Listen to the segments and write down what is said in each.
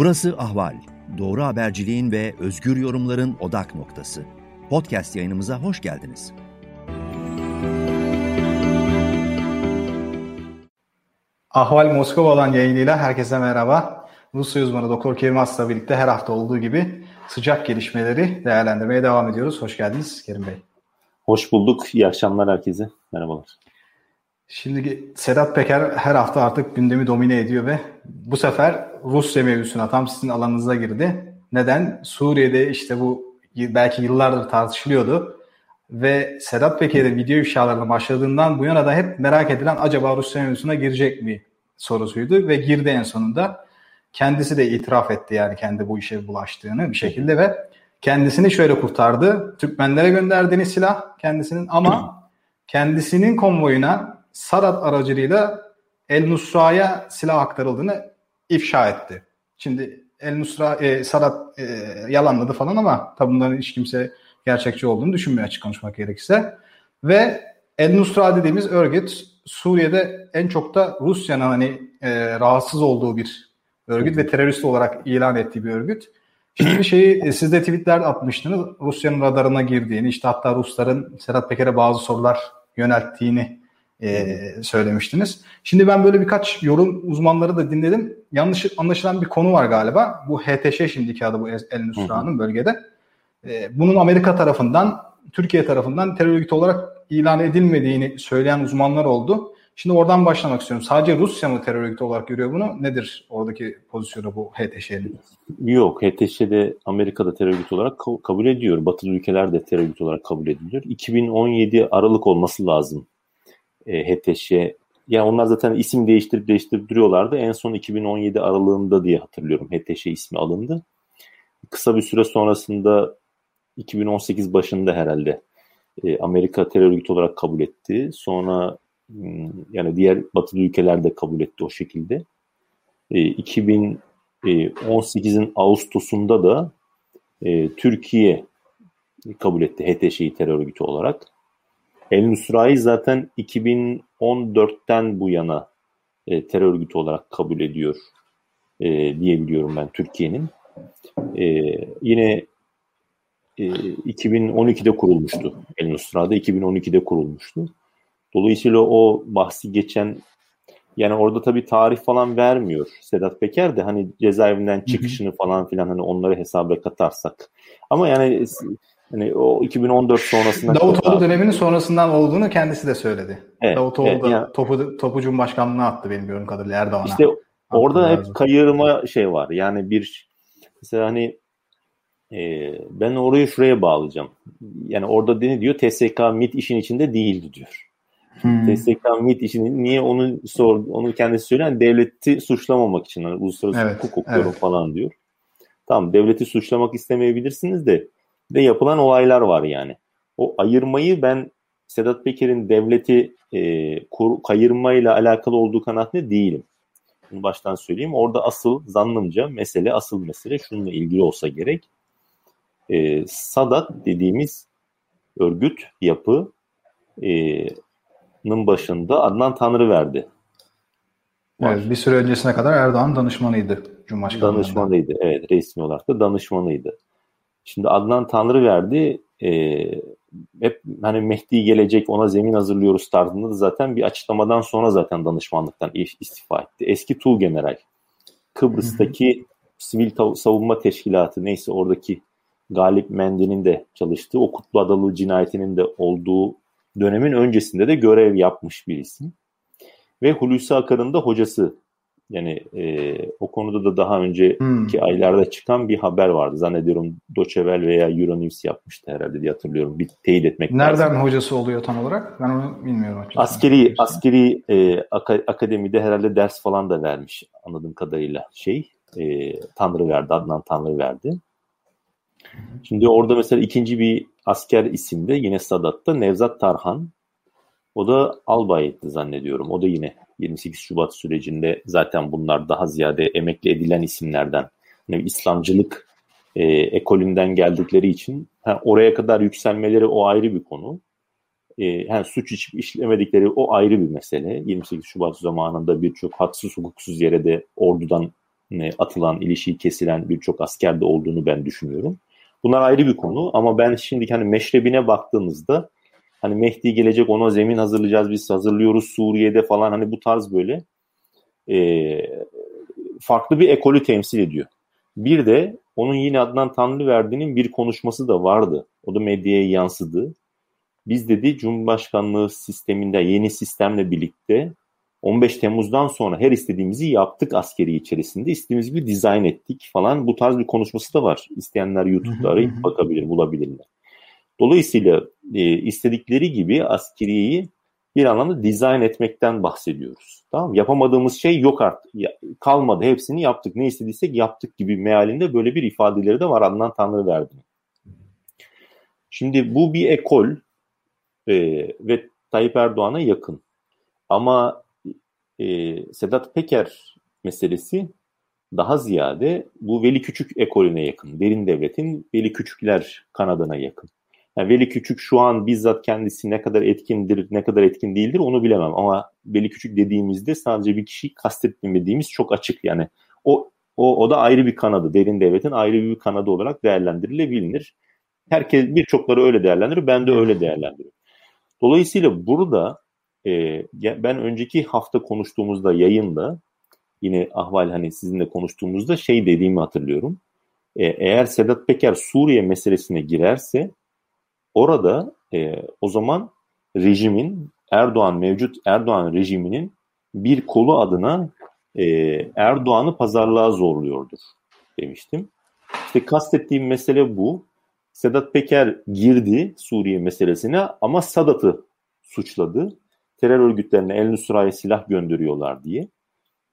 Burası Ahval. Doğru haberciliğin ve özgür yorumların odak noktası. Podcast yayınımıza hoş geldiniz. Ahval Moskova'dan yayınıyla herkese merhaba. Rusya uzmanı Doktor Kerim Asla birlikte her hafta olduğu gibi sıcak gelişmeleri değerlendirmeye devam ediyoruz. Hoş geldiniz Kerim Bey. Hoş bulduk. İyi akşamlar herkese. Merhabalar. Şimdi Sedat Peker her hafta artık gündemi domine ediyor ve bu sefer Rusya mevzusuna tam sizin alanınıza girdi. Neden? Suriye'de işte bu belki yıllardır tartışılıyordu ve Sedat Peker'in video ifşalarına başladığından bu yana da hep merak edilen acaba Rusya mevzusuna girecek mi sorusuydu ve girdi en sonunda. Kendisi de itiraf etti yani kendi bu işe bulaştığını bir şekilde ve kendisini şöyle kurtardı. Türkmenlere gönderdiğiniz silah kendisinin ama kendisinin konvoyuna Sadat aracılığıyla El Nusra'ya silah aktarıldığını ifşa etti. Şimdi El Nusra, e, Sadat e, yalanladı falan ama tabi bunların hiç kimse gerçekçi olduğunu düşünmüyor açık konuşmak gerekirse. Ve El Nusra dediğimiz örgüt Suriye'de en çok da Rusya'nın hani e, rahatsız olduğu bir örgüt ve terörist olarak ilan ettiği bir örgüt. Şimdi şeyi e, siz de tweetler atmıştınız. Rusya'nın radarına girdiğini, işte hatta Rusların Sedat Peker'e bazı sorular yönelttiğini e, söylemiştiniz. Şimdi ben böyle birkaç yorum uzmanları da dinledim. Yanlış anlaşılan bir konu var galiba. Bu HTŞ şimdiki adı bu El Nusra'nın bölgede. E, bunun Amerika tarafından, Türkiye tarafından terör örgütü olarak ilan edilmediğini söyleyen uzmanlar oldu. Şimdi oradan başlamak istiyorum. Sadece Rusya mı terör örgütü olarak görüyor bunu? Nedir oradaki pozisyonu bu HTŞ'nin? Yok, HTŞ'de Amerika'da terör örgütü olarak kabul ediyor. Batılı ülkeler de terör örgütü olarak kabul ediliyor. 2017 Aralık olması lazım e, HTŞ. Yani onlar zaten isim değiştirip değiştirip duruyorlardı. En son 2017 aralığında diye hatırlıyorum HTŞ ismi alındı. Kısa bir süre sonrasında 2018 başında herhalde e, Amerika terör örgütü olarak kabul etti. Sonra hmm, yani diğer batılı ülkeler de kabul etti o şekilde. E, 2018'in e, Ağustos'unda da e, Türkiye kabul etti HTŞ'yi terör örgütü olarak. El Nusra'yı zaten 2014'ten bu yana e, terör örgütü olarak kabul ediyor e, diyebiliyorum ben Türkiye'nin. E, yine e, 2012'de kurulmuştu El Nusra'da 2012'de kurulmuştu. Dolayısıyla o bahsi geçen yani orada tabii tarih falan vermiyor Sedat Peker de hani cezaevinden çıkışını falan filan hani onları hesaba katarsak. Ama yani Hani o 2014 sonrasında Davutoğlu döneminin sonrasından olduğunu kendisi de söyledi. Evet, Davutoğlu evet, da yani, topu, topu Cumhurbaşkanlığına attı benim gördüğüm kadarıyla Erdoğan'a. İşte orada hep lazım. kayırma şey var. Yani bir mesela hani e, ben orayı şuraya bağlayacağım. Yani orada ne diyor? TSK MIT işin içinde değildi diyor. Hmm. TSK MIT işini niye onu sor onu kendisi yani devleti suçlamamak için hani uluslararası evet, hukuk okuyorum evet. falan diyor. Tamam devleti suçlamak istemeyebilirsiniz de de yapılan olaylar var yani. O ayırmayı ben Sedat Peker'in devleti e, kur, kayırmayla alakalı olduğu kanaatinde değilim. Bunu baştan söyleyeyim. Orada asıl zannımca mesele, asıl mesele şununla ilgili olsa gerek. E, Sadat dediğimiz örgüt, yapı e, başında Adnan Tanrı verdi. Evet, bir süre öncesine kadar Erdoğan danışmanıydı. Cumhurbaşkanı. Danışmanıydı. Evet, resmi olarak da danışmanıydı. Şimdi Adnan Tanrı verdi. E, hep hani Mehdi gelecek ona zemin hazırlıyoruz tarzında da zaten bir açıklamadan sonra zaten danışmanlıktan istifa etti. Eski Tuğ General. Kıbrıs'taki hı hı. Sivil Savunma Teşkilatı neyse oradaki Galip Mendi'nin de çalıştığı o Kutlu Adalı cinayetinin de olduğu dönemin öncesinde de görev yapmış bir isim. Ve Hulusi Akar'ın da hocası yani e, o konuda da daha önceki hmm. aylarda çıkan bir haber vardı. Zannediyorum Doçevel veya Euronews yapmıştı herhalde diye hatırlıyorum. Bir teyit etmek Nereden lazım. hocası oluyor tam olarak? Ben onu bilmiyorum. Açıkçası. Askeri askeri e, ak- akademide herhalde ders falan da vermiş anladığım kadarıyla şey. E, Tanrı verdi, Adnan Tanrı verdi. Şimdi orada mesela ikinci bir asker isimde yine Sadat'ta Nevzat Tarhan. O da albaydı zannediyorum. O da yine 28 Şubat sürecinde zaten bunlar daha ziyade emekli edilen isimlerden yani İslamcılık e, ekolünden geldikleri için ha, oraya kadar yükselmeleri o ayrı bir konu. E, yani suç içip işlemedikleri o ayrı bir mesele. 28 Şubat zamanında birçok haksız hukuksuz yere de ordudan atılan, ilişiği kesilen birçok asker de olduğunu ben düşünüyorum. Bunlar ayrı bir konu ama ben şimdi hani meşrebine baktığınızda hani Mehdi gelecek ona zemin hazırlayacağız biz hazırlıyoruz Suriye'de falan hani bu tarz böyle e, farklı bir ekolü temsil ediyor. Bir de onun yine Adnan Tanrıverdi'nin bir konuşması da vardı. O da medyaya yansıdı. Biz dedi Cumhurbaşkanlığı sisteminde yeni sistemle birlikte 15 Temmuz'dan sonra her istediğimizi yaptık askeri içerisinde. İstediğimiz bir dizayn ettik falan. Bu tarz bir konuşması da var. İsteyenler YouTube'da arayıp bakabilir, bulabilirler. Dolayısıyla e, istedikleri gibi askeriyi bir anlamda dizayn etmekten bahsediyoruz. Tamam Yapamadığımız şey yok artık. Kalmadı. Hepsini yaptık. Ne istediysek yaptık gibi mealinde böyle bir ifadeleri de var Adnan Tanrıverdi. Şimdi bu bir ekol e, ve Tayyip Erdoğan'a yakın. Ama e, Sedat Peker meselesi daha ziyade bu Veli Küçük ekolüne yakın. Derin devletin Veli Küçükler kanadına yakın. Yani Veli Küçük şu an bizzat kendisi ne kadar etkindir, ne kadar etkin değildir onu bilemem. Ama Veli Küçük dediğimizde sadece bir kişiyi kastetmediğimiz çok açık. Yani o, o, o da ayrı bir kanadı. Derin devletin ayrı bir kanadı olarak değerlendirilebilir. Herkes birçokları öyle değerlendirir. Ben de öyle değerlendiriyorum. Dolayısıyla burada e, ben önceki hafta konuştuğumuzda yayında yine ahval hani sizinle konuştuğumuzda şey dediğimi hatırlıyorum. E, eğer Sedat Peker Suriye meselesine girerse orada e, o zaman rejimin Erdoğan mevcut Erdoğan rejiminin bir kolu adına e, Erdoğan'ı pazarlığa zorluyordur demiştim. İşte kastettiğim mesele bu. Sedat Peker girdi Suriye meselesine ama Sadat'ı suçladı terör örgütlerine El Nusra'ya silah gönderiyorlar diye.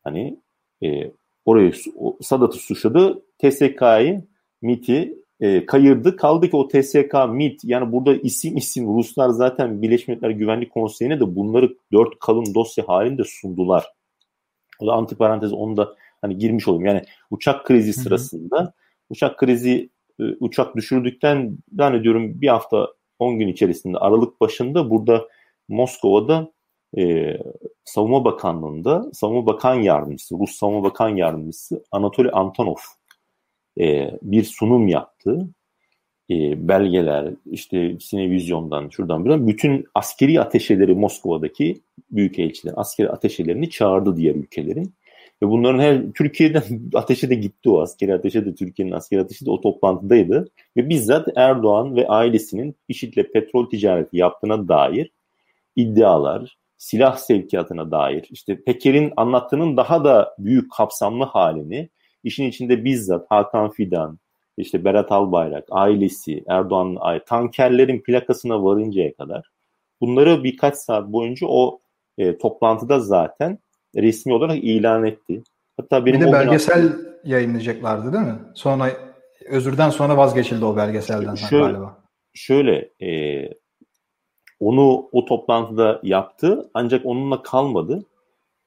Hani e, orayı Sadat'ı suçladı. TSK'yı MIT'i e, kayırdı. Kaldı ki o TSK, MIT yani burada isim isim Ruslar zaten Birleşmiş Milletler Güvenlik Konseyi'ne de bunları dört kalın dosya halinde sundular. O da antiparantez onu da hani girmiş olayım. Yani uçak krizi sırasında hı hı. uçak krizi e, uçak düşürdükten zannediyorum bir hafta 10 gün içerisinde Aralık başında burada Moskova'da e, Savunma Bakanlığı'nda Savunma Bakan Yardımcısı, Rus Savunma Bakan Yardımcısı Anatoly Antonov e, bir sunum yaptı. E, belgeler, işte Sinevizyon'dan, şuradan buradan bütün askeri ateşeleri Moskova'daki büyükelçiler, askeri ateşelerini çağırdı diğer ülkelerin. Ve bunların her Türkiye'den ateşe de gitti o askeri ateşe de Türkiye'nin askeri ateşi de o toplantıdaydı. Ve bizzat Erdoğan ve ailesinin IŞİD'le petrol ticareti yaptığına dair iddialar, silah sevkiyatına dair işte Peker'in anlattığının daha da büyük kapsamlı halini işin içinde bizzat Hakan Fidan, işte Berat Albayrak, ailesi, Erdoğan'ın aile, tankerlerin plakasına varıncaya kadar bunları birkaç saat boyunca o e, toplantıda zaten resmi olarak ilan etti. Hatta benim bir de belgesel hafta... yayınlayacaklardı değil mi? Sonra özürden sonra vazgeçildi o belgeselden şöyle, galiba. Şöyle e, onu o toplantıda yaptı ancak onunla kalmadı.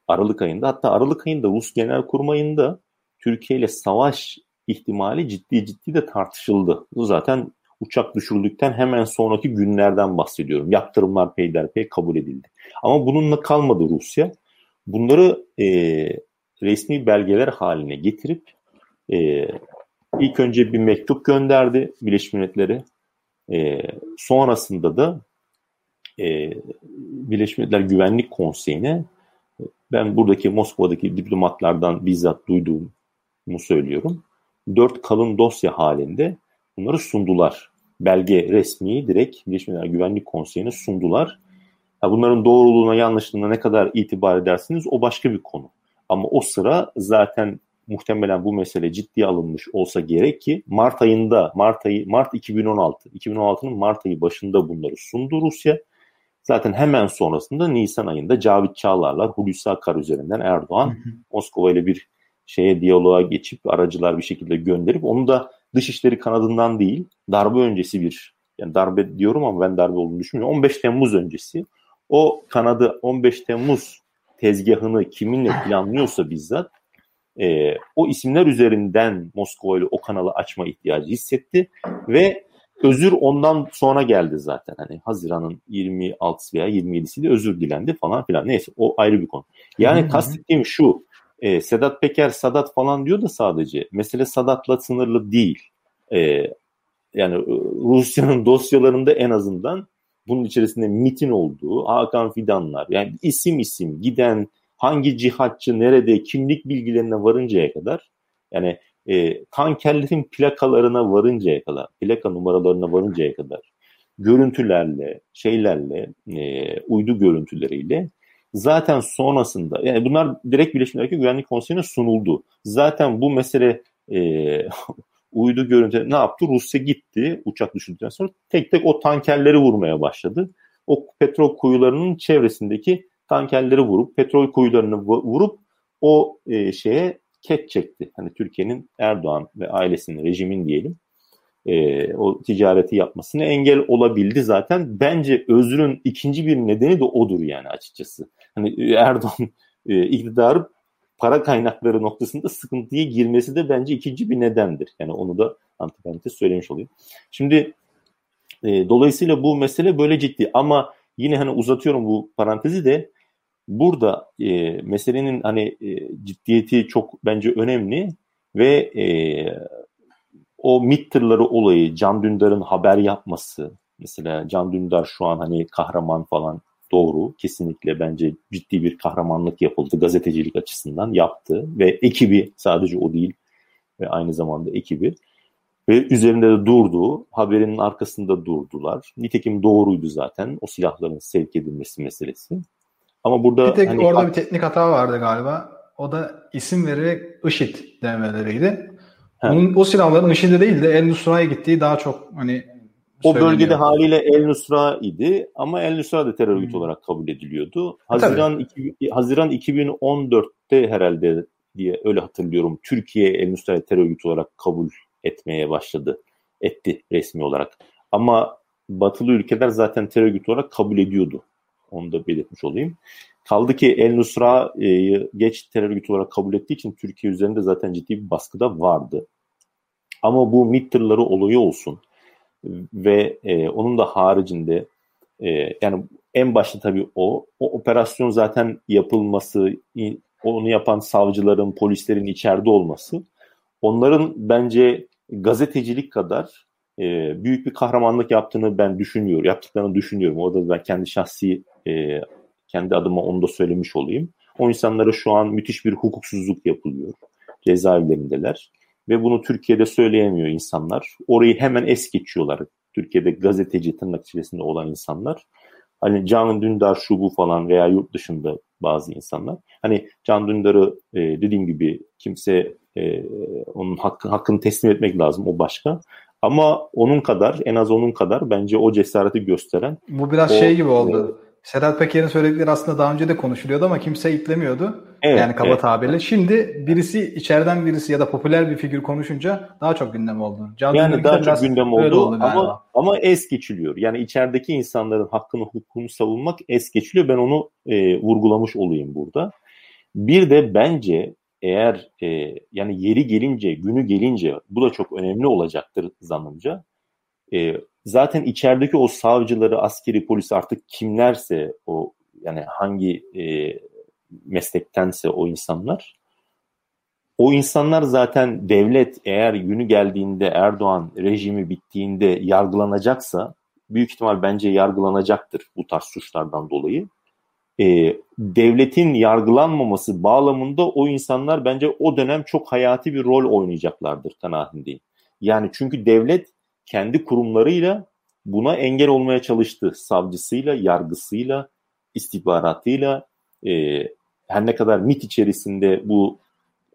Aralık ayında hatta Aralık ayında Rus Genel Kurmayı'nda Türkiye ile savaş ihtimali ciddi ciddi de tartışıldı. Bu zaten uçak düşürüldükten hemen sonraki günlerden bahsediyorum. Yaptırımlar peyderpey kabul edildi. Ama bununla kalmadı Rusya. Bunları e, resmi belgeler haline getirip e, ilk önce bir mektup gönderdi Birleşmiş Milletler'e. E, sonrasında da e, Birleşmiş Milletler Güvenlik Konseyi'ne ben buradaki Moskova'daki diplomatlardan bizzat duyduğumu söylüyorum. Dört kalın dosya halinde bunları sundular. Belge resmi direkt Birleşmiş Milletler Güvenlik Konseyi'ne sundular. Ya bunların doğruluğuna yanlışlığına ne kadar itibar edersiniz o başka bir konu. Ama o sıra zaten muhtemelen bu mesele ciddiye alınmış olsa gerek ki Mart ayında Mart ayı Mart 2016 2016'nın Mart ayı başında bunları sundu Rusya Zaten hemen sonrasında Nisan ayında Cavit Çağlar'la Hulusi Akar üzerinden Erdoğan. Moskova ile bir şeye diyaloğa geçip aracılar bir şekilde gönderip onu da dışişleri kanadından değil darbe öncesi bir yani darbe diyorum ama ben darbe olduğunu düşünmüyorum. 15 Temmuz öncesi o kanadı 15 Temmuz tezgahını kiminle planlıyorsa bizzat e, o isimler üzerinden Moskova ile o kanalı açma ihtiyacı hissetti ve özür ondan sonra geldi zaten. Hani Haziran'ın 26'sı veya 27'siydi özür dilendi falan filan. Neyse o ayrı bir konu. Yani kastettiğim şu e, Sedat Peker Sadat falan diyor da sadece mesele Sadat'la sınırlı değil. E, yani e, Rusya'nın dosyalarında en azından bunun içerisinde MIT'in olduğu, Hakan Fidanlar yani isim isim giden hangi cihatçı nerede kimlik bilgilerine varıncaya kadar yani e, tankerlerin plakalarına varıncaya kadar, plaka numaralarına varıncaya kadar görüntülerle, şeylerle, e, uydu görüntüleriyle zaten sonrasında yani bunlar direkt Birleşmiş Güvenlik Konseyi'ne sunuldu. Zaten bu mesele e, uydu görüntüleri ne yaptı? Rusya gitti uçak düşürdükten sonra tek tek o tankerleri vurmaya başladı. O petrol kuyularının çevresindeki tankerleri vurup petrol kuyularını vurup o e, şeye ket çekti. Hani Türkiye'nin Erdoğan ve ailesinin, rejimin diyelim e, o ticareti yapmasına engel olabildi zaten. Bence özrün ikinci bir nedeni de odur yani açıkçası. Hani Erdoğan e, iktidarı para kaynakları noktasında sıkıntıya girmesi de bence ikinci bir nedendir. Yani onu da antiparantez söylemiş olayım. Şimdi e, dolayısıyla bu mesele böyle ciddi ama yine hani uzatıyorum bu parantezi de burada e, meselenin hani e, ciddiyeti çok bence önemli ve e, o MİT tırları olayı, Can Dündar'ın haber yapması, mesela Can Dündar şu an hani kahraman falan doğru. Kesinlikle bence ciddi bir kahramanlık yapıldı gazetecilik açısından yaptı ve ekibi sadece o değil ve aynı zamanda ekibi ve üzerinde de durdu. Haberinin arkasında durdular. Nitekim doğruydu zaten o silahların sevk edilmesi meselesi. Ama burada bir tek hani, orada bir teknik hata vardı galiba. O da isim vererek IŞİD demeleriydi. Onun, o silahların IŞİD'e değil de El Nusra'ya gittiği daha çok hani o bölgede haliyle El Nusra idi ama El Nusra da terör örgütü hmm. olarak kabul ediliyordu. E, Haziran iki, Haziran 2014'te herhalde diye öyle hatırlıyorum. Türkiye El Nusra'yı terör örgütü olarak kabul etmeye başladı. Etti resmi olarak. Ama batılı ülkeler zaten terör örgütü olarak kabul ediyordu. Onu da belirtmiş olayım. Kaldı ki El Nusra'yı geç terör örgütü olarak kabul ettiği için Türkiye üzerinde zaten ciddi bir baskı da vardı. Ama bu MİT tırları olayı olsun ve e, onun da haricinde e, yani en başta tabii o, o operasyon zaten yapılması, onu yapan savcıların, polislerin içeride olması onların bence gazetecilik kadar e, büyük bir kahramanlık yaptığını ben düşünüyorum, yaptıklarını düşünüyorum. Orada ben kendi şahsi e, kendi adıma onu da söylemiş olayım. O insanlara şu an müthiş bir hukuksuzluk yapılıyor. Cezaevlerindeler. Ve bunu Türkiye'de söyleyemiyor insanlar. Orayı hemen es geçiyorlar. Türkiye'de gazeteci tırnak içerisinde olan insanlar. Hani Can Dündar şu bu falan veya yurt dışında bazı insanlar. Hani Can Dündar'ı e, dediğim gibi kimse e, onun hakkı, hakkını teslim etmek lazım o başka. Ama onun kadar en az onun kadar bence o cesareti gösteren. Bu biraz o, şey gibi oldu. E, Sedat Peker'in söyledikleri aslında daha önce de konuşuluyordu ama kimse iplemiyordu. Evet, yani kaba evet. tabirle. Şimdi birisi içeriden birisi ya da popüler bir figür konuşunca daha çok gündem oldu. Can yani daha çok gündem oldu, oldu ama ama es geçiliyor. Yani içerideki insanların hakkını hukukunu savunmak es geçiliyor. Ben onu e, vurgulamış olayım burada. Bir de bence eğer e, yani yeri gelince, günü gelince bu da çok önemli olacaktır zannımca. E, zaten içerideki o savcıları, askeri polis artık kimlerse o yani hangi e, meslektense o insanlar o insanlar zaten devlet eğer günü geldiğinde Erdoğan rejimi bittiğinde yargılanacaksa büyük ihtimal bence yargılanacaktır bu tarz suçlardan dolayı. Ee, devletin yargılanmaması bağlamında o insanlar bence o dönem çok hayati bir rol oynayacaklardır kanaatindeyim. Yani çünkü devlet kendi kurumlarıyla buna engel olmaya çalıştı. Savcısıyla, yargısıyla, istihbaratıyla, e, her ne kadar MIT içerisinde bu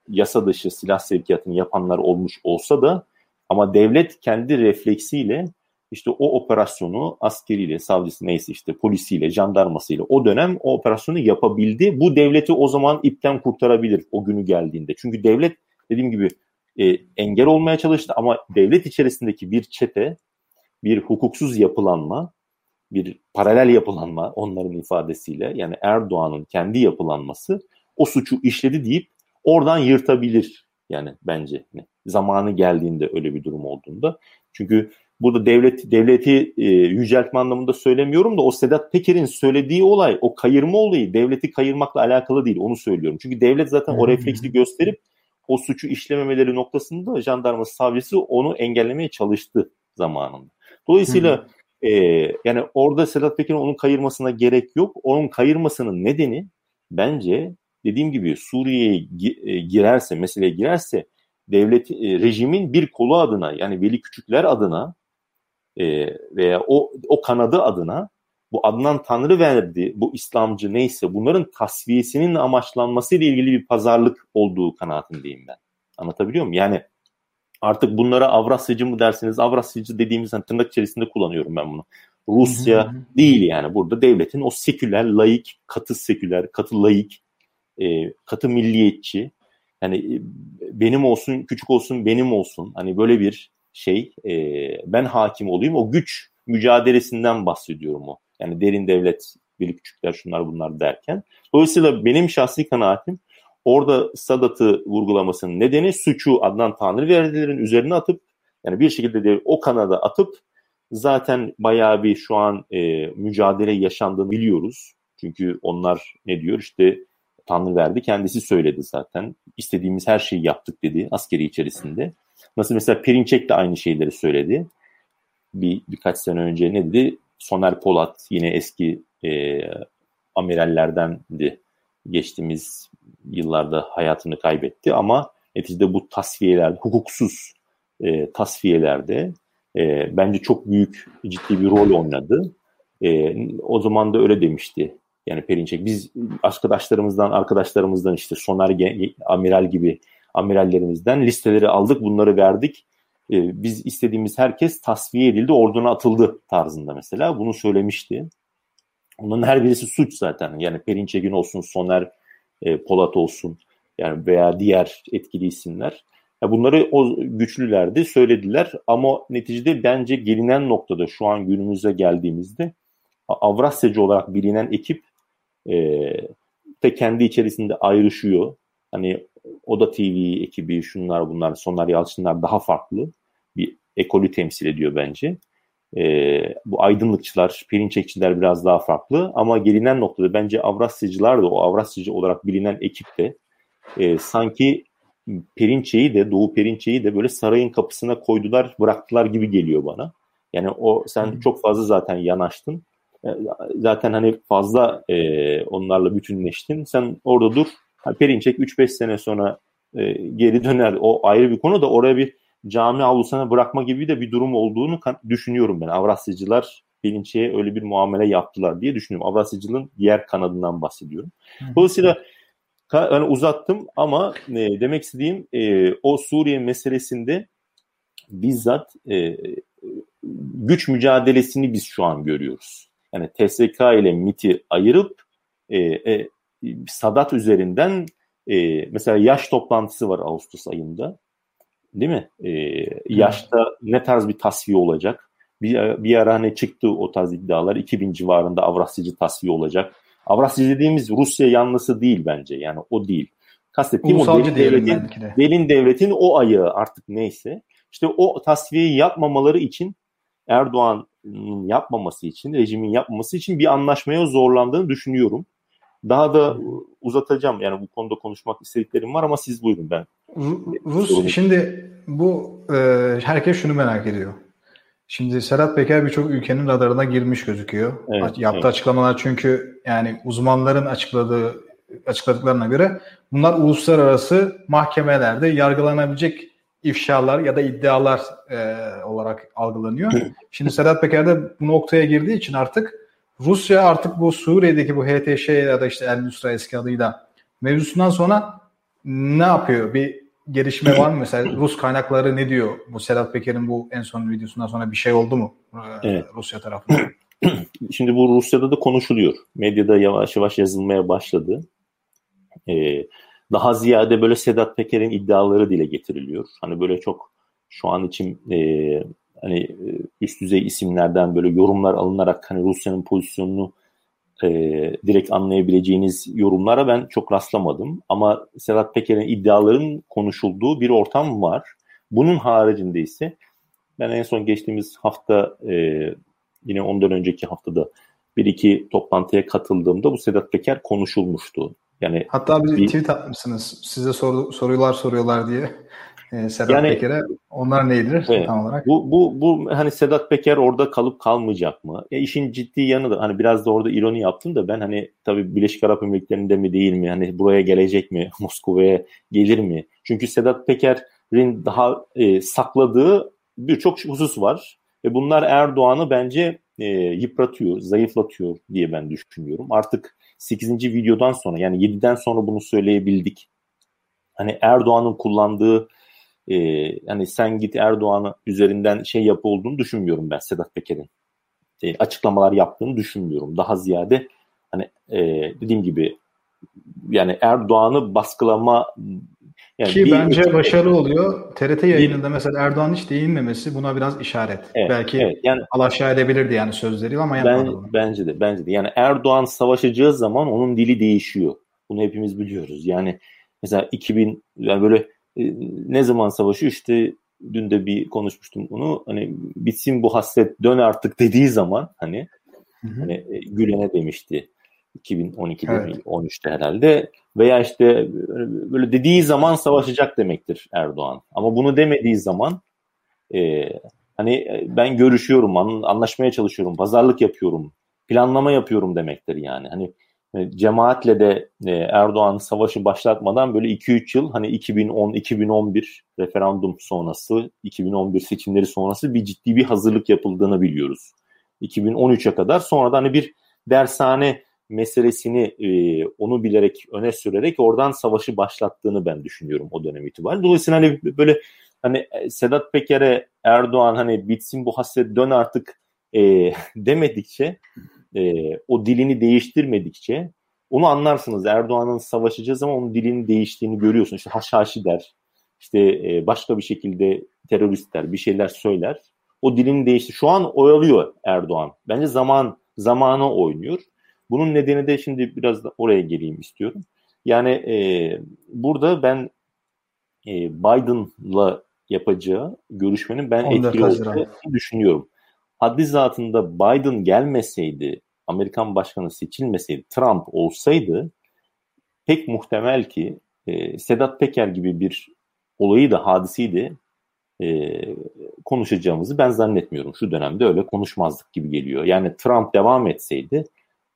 yasa dışı silah sevkiyatını yapanlar olmuş olsa da ama devlet kendi refleksiyle işte o operasyonu askeriyle, savcısı neyse işte polisiyle, jandarmasıyla o dönem o operasyonu yapabildi. Bu devleti o zaman ipten kurtarabilir o günü geldiğinde. Çünkü devlet dediğim gibi e, engel olmaya çalıştı ama devlet içerisindeki bir çete, bir hukuksuz yapılanma, bir paralel yapılanma onların ifadesiyle yani Erdoğan'ın kendi yapılanması o suçu işledi deyip oradan yırtabilir yani bence. Yani zamanı geldiğinde öyle bir durum olduğunda. Çünkü burada devlet devleti e, yüceltme anlamında söylemiyorum da o Sedat Peker'in söylediği olay, o kayırma olayı devleti kayırmakla alakalı değil. Onu söylüyorum. Çünkü devlet zaten o refleksi gösterip o suçu işlememeleri noktasında jandarma savcısı onu engellemeye çalıştı zamanında. Dolayısıyla e, yani orada Sedat Peker'in onun kayırmasına gerek yok. Onun kayırmasının nedeni bence dediğim gibi Suriye'ye e, girerse, meseleye girerse devlet e, rejimin bir kolu adına yani Veli Küçükler adına e, veya o o kanadı adına bu Adnan Tanrı verdi, bu İslamcı neyse bunların tasfiyesinin amaçlanması ile ilgili bir pazarlık olduğu kanaatindeyim ben. Anlatabiliyor muyum? Yani artık bunlara Avrasyacı mı dersiniz? Avrasyacı dediğimiz hani tırnak içerisinde kullanıyorum ben bunu. Rusya değil yani burada devletin o seküler, laik, katı seküler, katı laik, e, katı milliyetçi yani e, benim olsun, küçük olsun, benim olsun. Hani böyle bir şey e, ben hakim olayım. O güç mücadelesinden bahsediyorum o. Yani derin devlet, birlik küçükler şunlar bunlar derken. Dolayısıyla benim şahsi kanaatim orada Sadat'ı vurgulamasının nedeni suçu Adnan Tanrıverdilerin üzerine atıp yani bir şekilde de o kanada atıp zaten bayağı bir şu an e, mücadele yaşandığını biliyoruz. Çünkü onlar ne diyor işte Tanrı verdi kendisi söyledi zaten. İstediğimiz her şeyi yaptık dedi askeri içerisinde. Nasıl mesela Perinçek de aynı şeyleri söyledi. Bir birkaç sene önce ne dedi? Soner Polat yine eski e, amirallerdendi. Geçtiğimiz yıllarda hayatını kaybetti ama neticede bu tasfiyeler, hukuksuz e, tasfiyelerde e, bence çok büyük ciddi bir rol oynadı. E, o zaman da öyle demişti. Yani Perinçek biz arkadaşlarımızdan arkadaşlarımızdan işte Soner Amiral gibi amirallerimizden listeleri aldık bunları verdik. E, biz istediğimiz herkes tasfiye edildi orduna atıldı tarzında mesela bunu söylemişti. Onların her birisi suç zaten. Yani Perinçek'in olsun Soner e, Polat olsun yani veya diğer etkili isimler. Ya bunları o güçlülerdi söylediler ama neticede bence gelinen noktada şu an günümüze geldiğimizde Avrasyacı olarak bilinen ekip e, de kendi içerisinde ayrışıyor. Hani Oda TV ekibi şunlar bunlar Soner Yalçınlar daha farklı bir ekolü temsil ediyor bence. E, bu aydınlıkçılar, Perinçekçiler biraz daha farklı ama gelinen noktada bence Avrasyacılar da o Avrasyacı olarak bilinen ekip de e, sanki Perinçeyi de Doğu Perinçeyi de böyle sarayın kapısına koydular bıraktılar gibi geliyor bana. Yani o sen çok fazla zaten yanaştın. E, zaten hani fazla e, onlarla bütünleştin. Sen orada dur. Perinçek 3-5 sene sonra e, geri döner. O ayrı bir konu da oraya bir cami avlusuna bırakma gibi de bir durum olduğunu düşünüyorum ben. Avrasyacılar Perinçek'e öyle bir muamele yaptılar diye düşünüyorum. Avrasyacılığın diğer kanadından bahsediyorum. Dolayısıyla yani uzattım ama e, demek istediğim e, o Suriye meselesinde bizzat e, güç mücadelesini biz şu an görüyoruz. Yani TSK ile MIT'i ayırıp e, e, Sadat üzerinden e, mesela yaş toplantısı var Ağustos ayında. Değil mi? E, yaşta ne tarz bir tasfiye olacak? Bir, bir ara hani çıktı o tarz iddialar. 2000 civarında Avrasyacı tasfiye olacak. Avrasya dediğimiz Rusya yanlısı değil bence. Yani o değil. Kastettiğim o derin devletin, derin devletin o ayağı artık neyse. İşte o tasfiyeyi yapmamaları için Erdoğan yapmaması için, rejimin yapmaması için bir anlaşmaya zorlandığını düşünüyorum. Daha da uzatacağım yani bu konuda konuşmak istediklerim var ama siz buyurun ben. Rus şimdi bu e, herkes şunu merak ediyor. Şimdi Serhat Peker birçok ülkenin radarına girmiş gözüküyor. Evet, Yaptığı evet. açıklamalar çünkü yani uzmanların açıkladığı açıkladıklarına göre bunlar uluslararası mahkemelerde yargılanabilecek ifşalar ya da iddialar e, olarak algılanıyor. Şimdi Sedat Peker de bu noktaya girdiği için artık Rusya artık bu Suriye'deki bu HTŞ ya da işte El Nusra eski adıyla mevzusundan sonra ne yapıyor? Bir gelişme var mı? Mesela Rus kaynakları ne diyor? Bu Sedat Peker'in bu en son videosundan sonra bir şey oldu mu e, evet. Rusya tarafından? Şimdi bu Rusya'da da konuşuluyor. Medyada yavaş yavaş yazılmaya başladı. Ee, daha ziyade böyle Sedat Peker'in iddiaları dile getiriliyor. Hani böyle çok şu an için e, hani e, üst düzey isimlerden böyle yorumlar alınarak hani Rusya'nın pozisyonunu e, direkt anlayabileceğiniz yorumlara ben çok rastlamadım. Ama Sedat Peker'in iddiaların konuşulduğu bir ortam var. Bunun haricinde ise Ben en son geçtiğimiz hafta e, yine ondan önceki haftada bir iki toplantıya katıldığımda bu Sedat Peker konuşulmuştu. Yani Hatta bir, bir tweet atmışsınız. Size soru, sorular soruyorlar diye. Ee, Sedat yani, Peker'e onlar nedir evet, tam olarak? Bu, bu, bu hani Sedat Peker orada kalıp kalmayacak mı? E, işin ciddi yanı da hani biraz da orada ironi yaptım da ben hani tabii Birleşik Arap Emirlikleri'nde mi değil mi? Hani buraya gelecek mi? Moskova'ya gelir mi? Çünkü Sedat Peker'in daha e, sakladığı birçok husus var. Ve bunlar Erdoğan'ı bence e, yıpratıyor, zayıflatıyor diye ben düşünüyorum. Artık 8. videodan sonra yani 7'den sonra bunu söyleyebildik. Hani Erdoğan'ın kullandığı e, hani sen git Erdoğan'ı üzerinden şey yapı olduğunu düşünmüyorum ben Sedat Peker'in. E, açıklamalar yaptığını düşünmüyorum. Daha ziyade hani e, dediğim gibi yani Erdoğan'ı baskılama yani Ki bence bir, başarılı oluyor. TRT yayınında bir, mesela Erdoğan hiç değinmemesi buna biraz işaret. Evet, Belki evet, yani, alaşağı edebilirdi yani sözleriyle ama yapmadı ben, bunu. Bence de, bence de. Yani Erdoğan savaşacağı zaman onun dili değişiyor. Bunu hepimiz biliyoruz. Yani mesela 2000 yani böyle ne zaman savaşı işte dün de bir konuşmuştum bunu. Hani bitsin bu hasret dön artık dediği zaman hani hı hı. hani e, Gülen'e demişti 2012'de evet. 13'te herhalde veya işte böyle dediği zaman savaşacak demektir Erdoğan. Ama bunu demediği zaman e, hani e, ben görüşüyorum, anlaşmaya çalışıyorum, pazarlık yapıyorum, planlama yapıyorum demektir yani. Hani e, cemaatle de e, Erdoğan savaşı başlatmadan böyle 2-3 yıl hani 2010-2011 referandum sonrası, 2011 seçimleri sonrası bir ciddi bir hazırlık yapıldığını biliyoruz. 2013'e kadar sonra da hani bir dershane meselesini e, onu bilerek öne sürerek oradan savaşı başlattığını ben düşünüyorum o dönem itibariyle. Dolayısıyla hani böyle hani e, Sedat Peker'e Erdoğan hani bitsin bu hasret dön artık e, demedikçe e, o dilini değiştirmedikçe onu anlarsınız. Erdoğan'ın savaşacağı zaman onun dilini değiştiğini görüyorsun. İşte haşhaşi der. İşte e, başka bir şekilde terörist der. Bir şeyler söyler. O dilini değişti. Şu an oyalıyor Erdoğan. Bence zaman zamana oynuyor. Bunun nedeni de şimdi biraz da oraya geleyim istiyorum. Yani e, burada ben e, Biden'la yapacağı görüşmenin ben etkili olduğunu düşünüyorum. Haddi zatında Biden gelmeseydi, Amerikan başkanı seçilmeseydi, Trump olsaydı pek muhtemel ki e, Sedat Peker gibi bir olayı da hadisiydi e, konuşacağımızı ben zannetmiyorum. Şu dönemde öyle konuşmazdık gibi geliyor. Yani Trump devam etseydi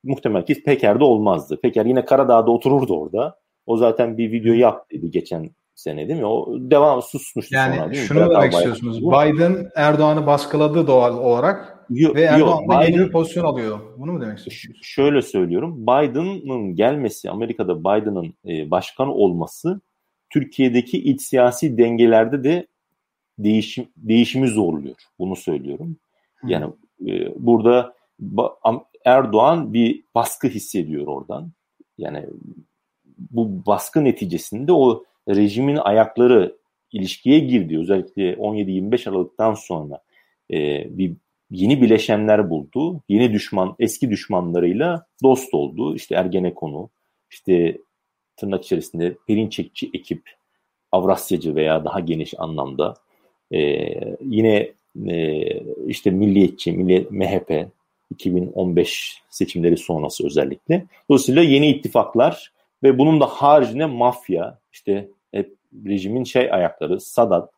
muhtemel ki Peker'de olmazdı. Peker yine Karadağ'da otururdu orada. O zaten bir video yaptıydı geçen sene değil mi? O devam susmuştu yani sonra mi? şunu demek istiyorsunuz. Biden Erdoğan'ı baskıladı doğal olarak yo, ve Erdoğan da yeni bir pozisyon alıyor. Bunu mu demek istiyorsunuz? Şöyle söylüyorum. Biden'ın gelmesi, Amerika'da Biden'ın e, başkan olması Türkiye'deki iç siyasi dengelerde de değişim değişimi zorluyor. Bunu söylüyorum. Yani e, burada Erdoğan bir baskı hissediyor oradan. Yani bu baskı neticesinde o rejimin ayakları ilişkiye girdi. Özellikle 17-25 Aralık'tan sonra e, bir yeni bileşenler buldu. Yeni düşman, eski düşmanlarıyla dost oldu. İşte Ergenekon'u, işte tırnak içerisinde Perinçekçi ekip, Avrasyacı veya daha geniş anlamda e, yine e, işte milliyetçi, milli, MHP, 2015 seçimleri sonrası özellikle. Dolayısıyla yeni ittifaklar ve bunun da haricinde mafya, işte hep rejimin şey ayakları, Sadat,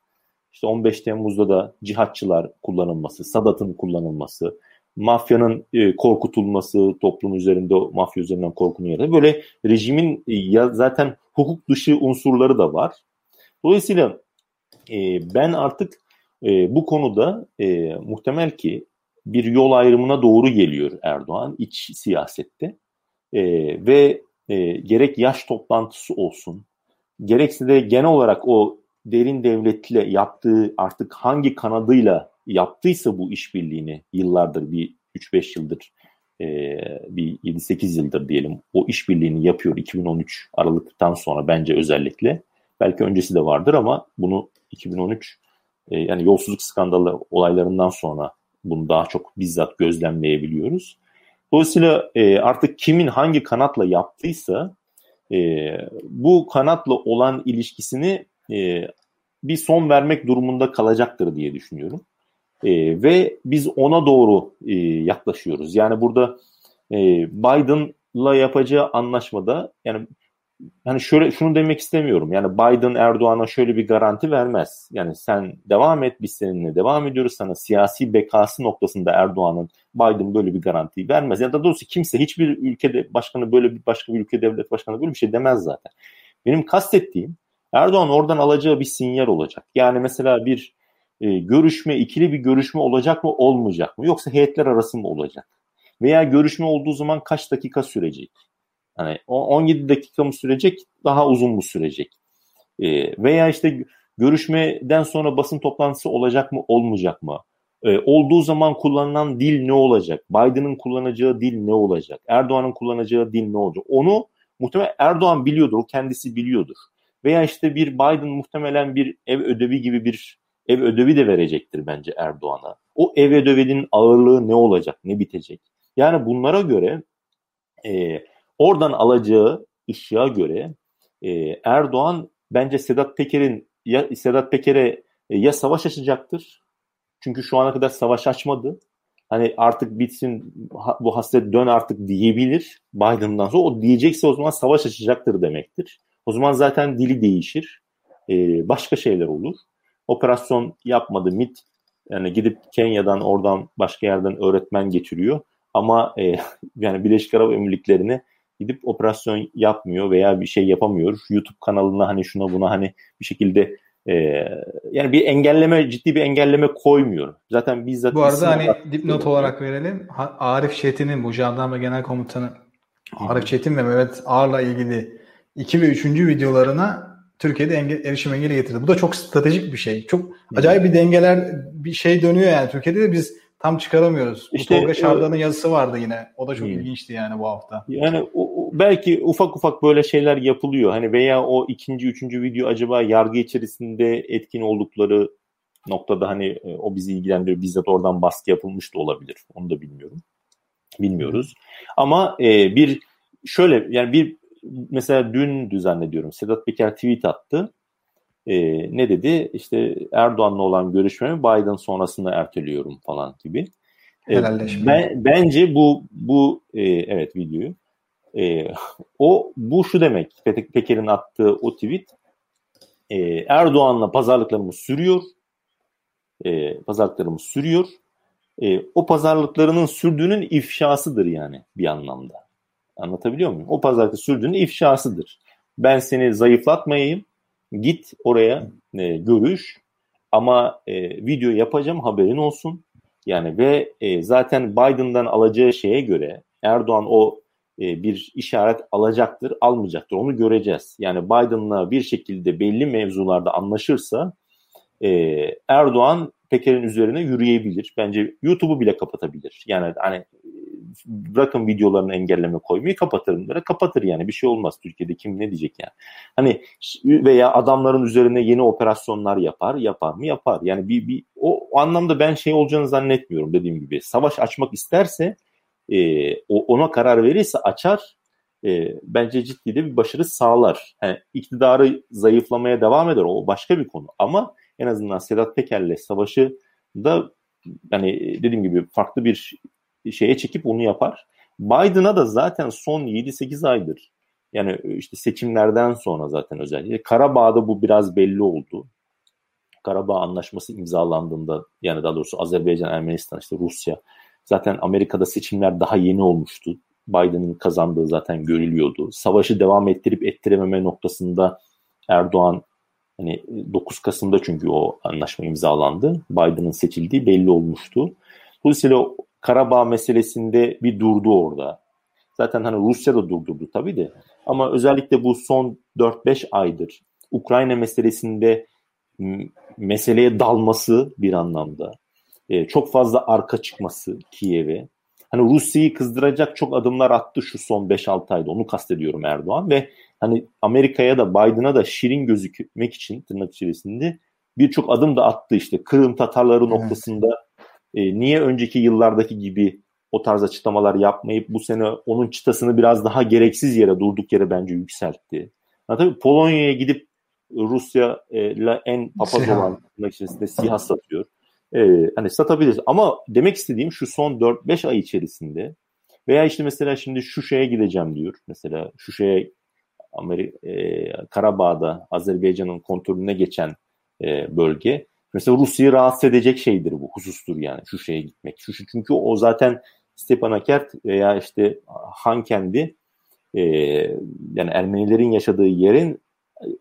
işte 15 Temmuz'da da cihatçılar kullanılması, Sadat'ın kullanılması, mafyanın e, korkutulması, toplum üzerinde mafya üzerinden korkunu yaratıyor. Böyle rejimin e, ya zaten hukuk dışı unsurları da var. Dolayısıyla e, ben artık e, bu konuda e, muhtemel ki bir yol ayrımına doğru geliyor Erdoğan iç siyasette e, ve e, gerek yaş toplantısı olsun gerekse de genel olarak o derin devletle yaptığı artık hangi kanadıyla yaptıysa bu işbirliğini yıllardır bir 3-5 yıldır e, bir 7-8 yıldır diyelim o işbirliğini yapıyor 2013 Aralık'tan sonra bence özellikle belki öncesi de vardır ama bunu 2013 e, yani yolsuzluk skandalı olaylarından sonra bunu daha çok bizzat gözlemleyebiliyoruz. Dolayısıyla e, artık kimin hangi kanatla yaptıysa e, bu kanatla olan ilişkisini e, bir son vermek durumunda kalacaktır diye düşünüyorum. E, ve biz ona doğru e, yaklaşıyoruz. Yani burada e, Biden'la yapacağı anlaşmada yani hani şöyle şunu demek istemiyorum. Yani Biden Erdoğan'a şöyle bir garanti vermez. Yani sen devam et biz seninle devam ediyoruz sana siyasi bekası noktasında Erdoğan'ın Biden böyle bir garanti vermez. Ya da doğrusu kimse hiçbir ülkede başkanı böyle bir başka bir ülke devlet başkanı böyle bir şey demez zaten. Benim kastettiğim Erdoğan oradan alacağı bir sinyal olacak. Yani mesela bir e, görüşme, ikili bir görüşme olacak mı, olmayacak mı? Yoksa heyetler arası mı olacak? Veya görüşme olduğu zaman kaç dakika sürecek? Hani 17 dakika mı sürecek, daha uzun mu sürecek? E, veya işte görüşmeden sonra basın toplantısı olacak mı, olmayacak mı? E, olduğu zaman kullanılan dil ne olacak? Biden'ın kullanacağı dil ne olacak? Erdoğan'ın kullanacağı dil ne olacak? Onu muhtemelen Erdoğan biliyordur, o kendisi biliyordur. Veya işte bir Biden muhtemelen bir ev ödevi gibi bir ev ödevi de verecektir bence Erdoğan'a. O ev ödevinin ağırlığı ne olacak, ne bitecek? Yani bunlara göre e, oradan alacağı ışığa göre e, Erdoğan bence Sedat Peker'in ya Sedat Peker'e e, ya savaş açacaktır. Çünkü şu ana kadar savaş açmadı. Hani artık bitsin bu hasret dön artık diyebilir Biden'dan sonra. O diyecekse o zaman savaş açacaktır demektir. O zaman zaten dili değişir. E, başka şeyler olur. Operasyon yapmadı MIT. Yani gidip Kenya'dan oradan başka yerden öğretmen getiriyor. Ama e, yani Birleşik Arap Emirlikleri'ne gidip operasyon yapmıyor veya bir şey yapamıyor. YouTube kanalına hani şuna buna hani bir şekilde e, yani bir engelleme ciddi bir engelleme koymuyor. Zaten bizzat Bu arada hani dipnot olarak verelim. Arif Çetin'in bu jandarma genel komutanı Arif Çetin ve Mehmet Ağar'la ilgili 2 ve 3. videolarına Türkiye'de engel, erişim engeli getirdi. Bu da çok stratejik bir şey. Çok acayip bir dengeler bir şey dönüyor yani. Türkiye'de de biz tam çıkaramıyoruz. İşte, bu Tolga Şardan'ın yazısı vardı yine. O da çok hmm. ilginçti yani bu hafta. Yani o, belki ufak ufak böyle şeyler yapılıyor. Hani veya o ikinci, üçüncü video acaba yargı içerisinde etkin oldukları noktada hani e, o bizi ilgilendiriyor. Bizzat oradan baskı yapılmış da olabilir. Onu da bilmiyorum. Bilmiyoruz. Ama e, bir şöyle yani bir mesela dün düzenlediyorum. Sedat Peker tweet attı. E, ne dedi? İşte Erdoğan'la olan görüşmemi Biden sonrasında erteliyorum falan gibi. E, ben, bence bu bu e, evet videoyu e, o bu şu demek Peker'in attığı o tweet e, Erdoğan'la pazarlıklarımız sürüyor. E, pazarlıklarımız sürüyor. E, o pazarlıklarının sürdüğünün ifşasıdır yani bir anlamda. Anlatabiliyor muyum? O pazarlıkta sürdüğünün ifşasıdır. Ben seni zayıflatmayayım. Git oraya e, görüş. Ama e, video yapacağım haberin olsun. Yani ve e, zaten Biden'dan alacağı şeye göre Erdoğan o e, bir işaret alacaktır, almayacaktır. Onu göreceğiz. Yani Biden'la bir şekilde belli mevzularda anlaşırsa e, Erdoğan Peker'in üzerine yürüyebilir. Bence YouTube'u bile kapatabilir. Yani hani bırakın videolarını engelleme koymayı kapatırım. Böyle kapatır yani bir şey olmaz Türkiye'de kim ne diyecek yani. Hani veya adamların üzerine yeni operasyonlar yapar yapar mı yapar. Yani bir, bir o, o anlamda ben şey olacağını zannetmiyorum dediğim gibi. Savaş açmak isterse e, ona karar verirse açar e, bence ciddi de bir başarı sağlar. Yani iktidarı zayıflamaya devam eder o başka bir konu ama en azından Sedat Peker'le savaşı da yani dediğim gibi farklı bir şeye çekip onu yapar. Biden'a da zaten son 7-8 aydır yani işte seçimlerden sonra zaten özellikle Karabağ'da bu biraz belli oldu. Karabağ Anlaşması imzalandığında yani daha doğrusu Azerbaycan, Ermenistan, işte Rusya zaten Amerika'da seçimler daha yeni olmuştu. Biden'ın kazandığı zaten görülüyordu. Savaşı devam ettirip ettirememe noktasında Erdoğan hani 9 Kasım'da çünkü o anlaşma imzalandı. Biden'ın seçildiği belli olmuştu. Dolayısıyla Karabağ meselesinde bir durdu orada. Zaten hani Rusya da durdurdu tabii de. Ama özellikle bu son 4-5 aydır Ukrayna meselesinde meseleye dalması bir anlamda. E, çok fazla arka çıkması Kiev'e. Hani Rusya'yı kızdıracak çok adımlar attı şu son 5-6 ayda. Onu kastediyorum Erdoğan ve hani Amerika'ya da Biden'a da şirin gözükmek için tırnak içerisinde birçok adım da attı işte. Kırım Tatarları evet. noktasında e, niye önceki yıllardaki gibi o tarz açıklamalar yapmayıp bu sene onun çıtasını biraz daha gereksiz yere durduk yere bence yükseltti. Ha, tabii Polonya'ya gidip Rusya ile en papaz olan içerisinde SİHA satıyor. e, hani satabiliriz. Ama demek istediğim şu son 4-5 ay içerisinde veya işte mesela şimdi şu şeye gideceğim diyor. Mesela şu şeye Amerika, e, Karabağ'da Azerbaycan'ın kontrolüne geçen e, bölge. Mesela Rusya'yı rahatsız edecek şeydir bu husustur yani şu şeye gitmek. Şu, şu çünkü o zaten Stepanakert veya işte Hankendi e, yani Ermenilerin yaşadığı yerin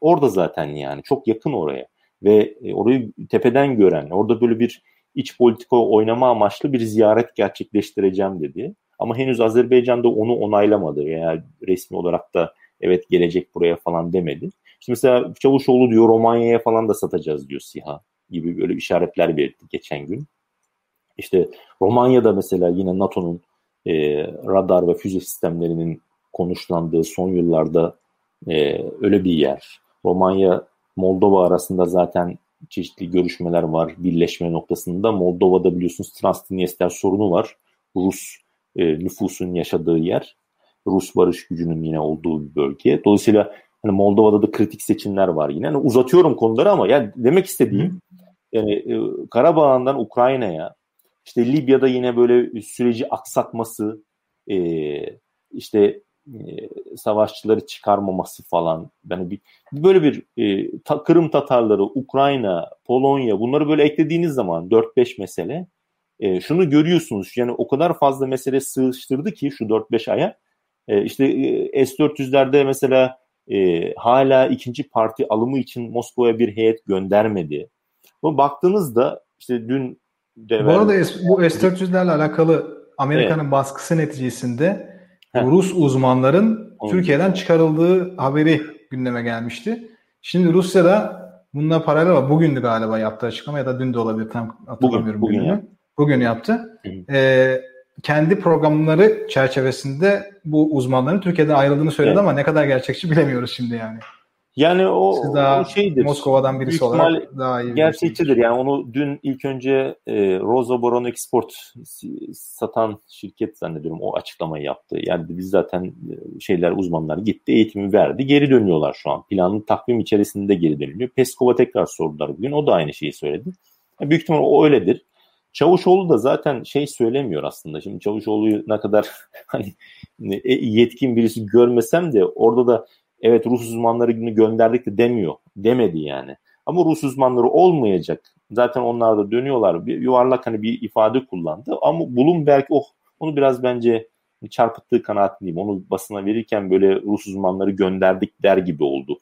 orada zaten yani çok yakın oraya ve e, orayı tepeden gören orada böyle bir iç politika oynama amaçlı bir ziyaret gerçekleştireceğim dedi. Ama henüz Azerbaycan'da onu onaylamadı. Yani resmi olarak da evet gelecek buraya falan demedi. Şimdi mesela Çavuşoğlu diyor Romanya'ya falan da satacağız diyor SİHA gibi böyle işaretler belirtti geçen gün. İşte Romanya'da mesela yine NATO'nun e, radar ve füze sistemlerinin konuşlandığı son yıllarda e, öyle bir yer. Romanya Moldova arasında zaten çeşitli görüşmeler var birleşme noktasında. Moldova'da biliyorsunuz Transdniester sorunu var. Rus e, nüfusun yaşadığı yer. Rus barış gücünün yine olduğu bir bölge. Dolayısıyla hani Moldova'da da kritik seçimler var yine. Yani uzatıyorum konuları ama yani demek istediğim yani e, Karabağ'dan Ukrayna'ya işte Libya'da yine böyle süreci aksatması e, işte e, savaşçıları çıkarmaması falan. Yani bir böyle bir e, ta, Kırım Tatarları, Ukrayna, Polonya bunları böyle eklediğiniz zaman 4-5 mesele e, şunu görüyorsunuz. Yani o kadar fazla mesele sığıştırdı ki şu 4-5 aya e, işte e, S-400'lerde mesela e, hala ikinci parti alımı için Moskova'ya bir heyet göndermedi. Ama baktığınızda işte dün de bu arada bu S-400'lerle alakalı Amerika'nın evet. baskısı neticesinde Heh. Rus uzmanların Onu Türkiye'den çıkarıldığı haberi gündeme gelmişti. Şimdi Rusya'da bununla paralel var. Bugündü galiba yaptığı açıklama ya da dün de olabilir tam hatırlamıyorum. Bugün, bugün, yaptı. bugün yaptı. Ee, kendi programları çerçevesinde bu uzmanların Türkiye'den ayrıldığını söyledi evet. ama ne kadar gerçekçi bilemiyoruz şimdi yani. Yani o, Siz daha o şeydir. Moskova'dan birisi olarak daha iyi. Gerçekçidir. Yani onu dün ilk önce e, Rosa Boron Export satan şirket zannediyorum o açıklamayı yaptı. Yani biz zaten e, şeyler uzmanlar gitti eğitimi verdi. Geri dönüyorlar şu an. Planın takvim içerisinde geri dönülüyor. Peskov'a tekrar sordular bugün. O da aynı şeyi söyledi. Yani büyük ihtimal o öyledir. Çavuşoğlu da zaten şey söylemiyor aslında. Şimdi Çavuşoğlu'yu ne kadar hani e, yetkin birisi görmesem de orada da evet Rus uzmanları gönderdik de demiyor. Demedi yani. Ama Rus uzmanları olmayacak. Zaten onlar da dönüyorlar. Bir yuvarlak hani bir ifade kullandı. Ama Bloomberg oh, onu biraz bence çarpıttığı kanaatindeyim. Onu basına verirken böyle Rus uzmanları gönderdik der gibi oldu.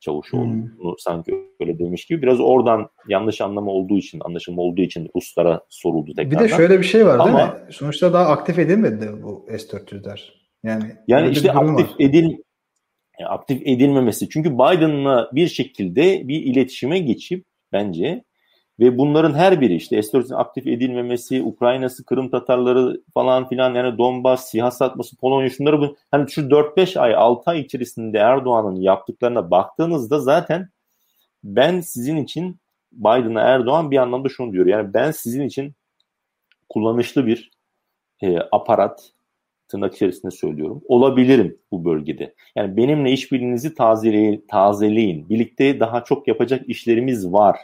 Çavuşoğlu hmm. sanki öyle demiş gibi. Biraz oradan yanlış anlama olduğu için, anlaşılma olduğu için Ruslara soruldu tekrardan. Bir de şöyle bir şey var Ama, değil mi? Sonuçta daha aktif edilmedi bu S-400'ler. Yani, yani işte aktif var. edil aktif edilmemesi. Çünkü Biden'la bir şekilde bir iletişime geçip bence ve bunların her biri işte S-400'ün aktif edilmemesi, Ukrayna'sı, Kırım Tatarları falan filan yani Donbas, SİHA satması, Polonya şunları bu hani şu 4-5 ay 6 ay içerisinde Erdoğan'ın yaptıklarına baktığınızda zaten ben sizin için Biden'a Erdoğan bir anlamda şunu diyor. Yani ben sizin için kullanışlı bir e, aparat, tırnak içerisinde söylüyorum. Olabilirim bu bölgede. Yani benimle işbirliğinizi tazeleyin, tazeleyin. Birlikte daha çok yapacak işlerimiz var.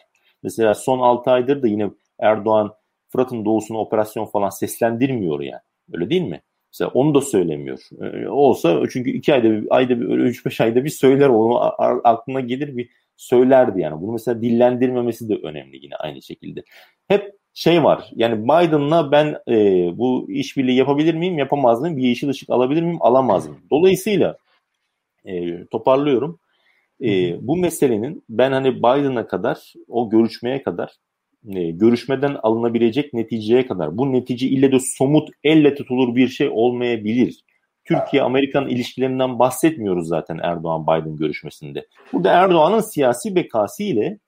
Mesela son 6 aydır da yine Erdoğan Fırat'ın doğusuna operasyon falan seslendirmiyor yani. Öyle değil mi? Mesela onu da söylemiyor. Ee, olsa çünkü iki ayda bir, ayda bir, üç beş ayda bir söyler onu aklına gelir bir söylerdi yani. Bunu mesela dillendirmemesi de önemli yine aynı şekilde. Hep şey var. Yani Biden'la ben e, bu işbirliği yapabilir miyim, yapamaz mıyım? Bir yeşil ışık alabilir miyim, alamaz mıyım? Dolayısıyla e, toparlıyorum. E, bu meselenin ben hani Biden'a kadar, o görüşmeye kadar, e, görüşmeden alınabilecek neticeye kadar, bu netice ile de somut elle tutulur bir şey olmayabilir. Türkiye-Amerikan ilişkilerinden bahsetmiyoruz zaten Erdoğan-Biden görüşmesinde. Burada Erdoğan'ın siyasi bekası ile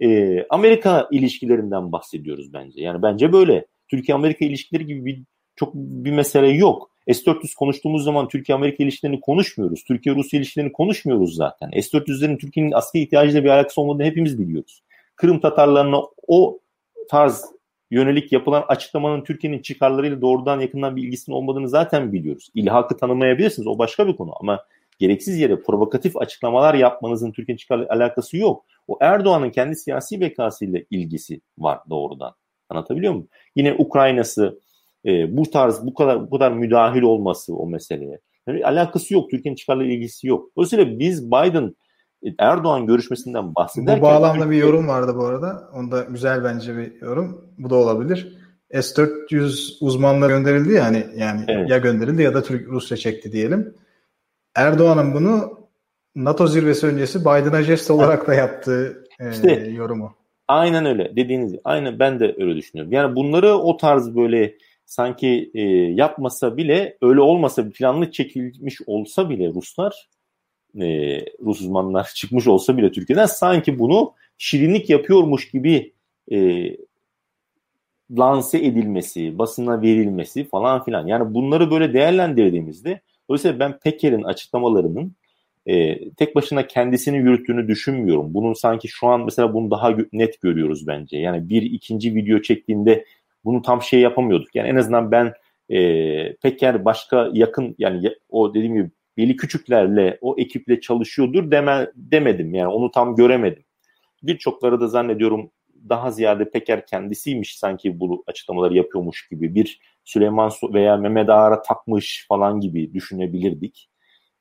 e, Amerika ilişkilerinden bahsediyoruz bence. Yani bence böyle. Türkiye-Amerika ilişkileri gibi bir çok bir mesele yok. S-400 konuştuğumuz zaman Türkiye-Amerika ilişkilerini konuşmuyoruz. Türkiye-Rusya ilişkilerini konuşmuyoruz zaten. S-400'lerin Türkiye'nin askeri ihtiyacıyla bir alakası olmadığını hepimiz biliyoruz. Kırım Tatarlarına o tarz yönelik yapılan açıklamanın Türkiye'nin çıkarlarıyla doğrudan yakından bir ilgisinin olmadığını zaten biliyoruz. İlhakı tanımayabilirsiniz o başka bir konu ama gereksiz yere provokatif açıklamalar yapmanızın Türkiye'nin çıkarlarıyla alakası yok. O Erdoğan'ın kendi siyasi bekasıyla ilgisi var doğrudan. Anlatabiliyor muyum? Yine Ukrayna'sı e, bu tarz bu kadar bu kadar müdahil olması o meseleye. Yani alakası yok. Türkiye'nin çıkarlarıyla ilgisi yok. Dolayısıyla biz Biden Erdoğan görüşmesinden bahsederken... Bu bağlamda bir yorum vardı bu arada. Onda güzel bence bir yorum. Bu da olabilir. S-400 uzmanlar gönderildi ya hani yani evet. ya gönderildi ya da Türk Rusya çekti diyelim. Erdoğan'ın bunu NATO zirvesi öncesi Biden'a jest olarak da yaptığı e, işte, yorumu. Aynen öyle dediğiniz gibi. Aynen ben de öyle düşünüyorum. Yani bunları o tarz böyle sanki e, yapmasa bile öyle olmasa planlı çekilmiş olsa bile Ruslar e, Rus uzmanlar çıkmış olsa bile Türkiye'den sanki bunu şirinlik yapıyormuş gibi e, lanse edilmesi, basına verilmesi falan filan. Yani bunları böyle değerlendirdiğimizde dolayısıyla ben Peker'in açıklamalarının e, tek başına kendisini yürüttüğünü düşünmüyorum. Bunun sanki şu an mesela bunu daha net görüyoruz bence. Yani bir ikinci video çektiğinde bunu tam şey yapamıyorduk. Yani en azından ben e, Peker başka yakın yani o dediğim gibi Veli Küçüklerle o ekiple çalışıyordur deme, demedim. Yani onu tam göremedim. Birçokları da zannediyorum daha ziyade Peker kendisiymiş sanki bu açıklamaları yapıyormuş gibi bir Süleyman veya Mehmet Ağar'a takmış falan gibi düşünebilirdik.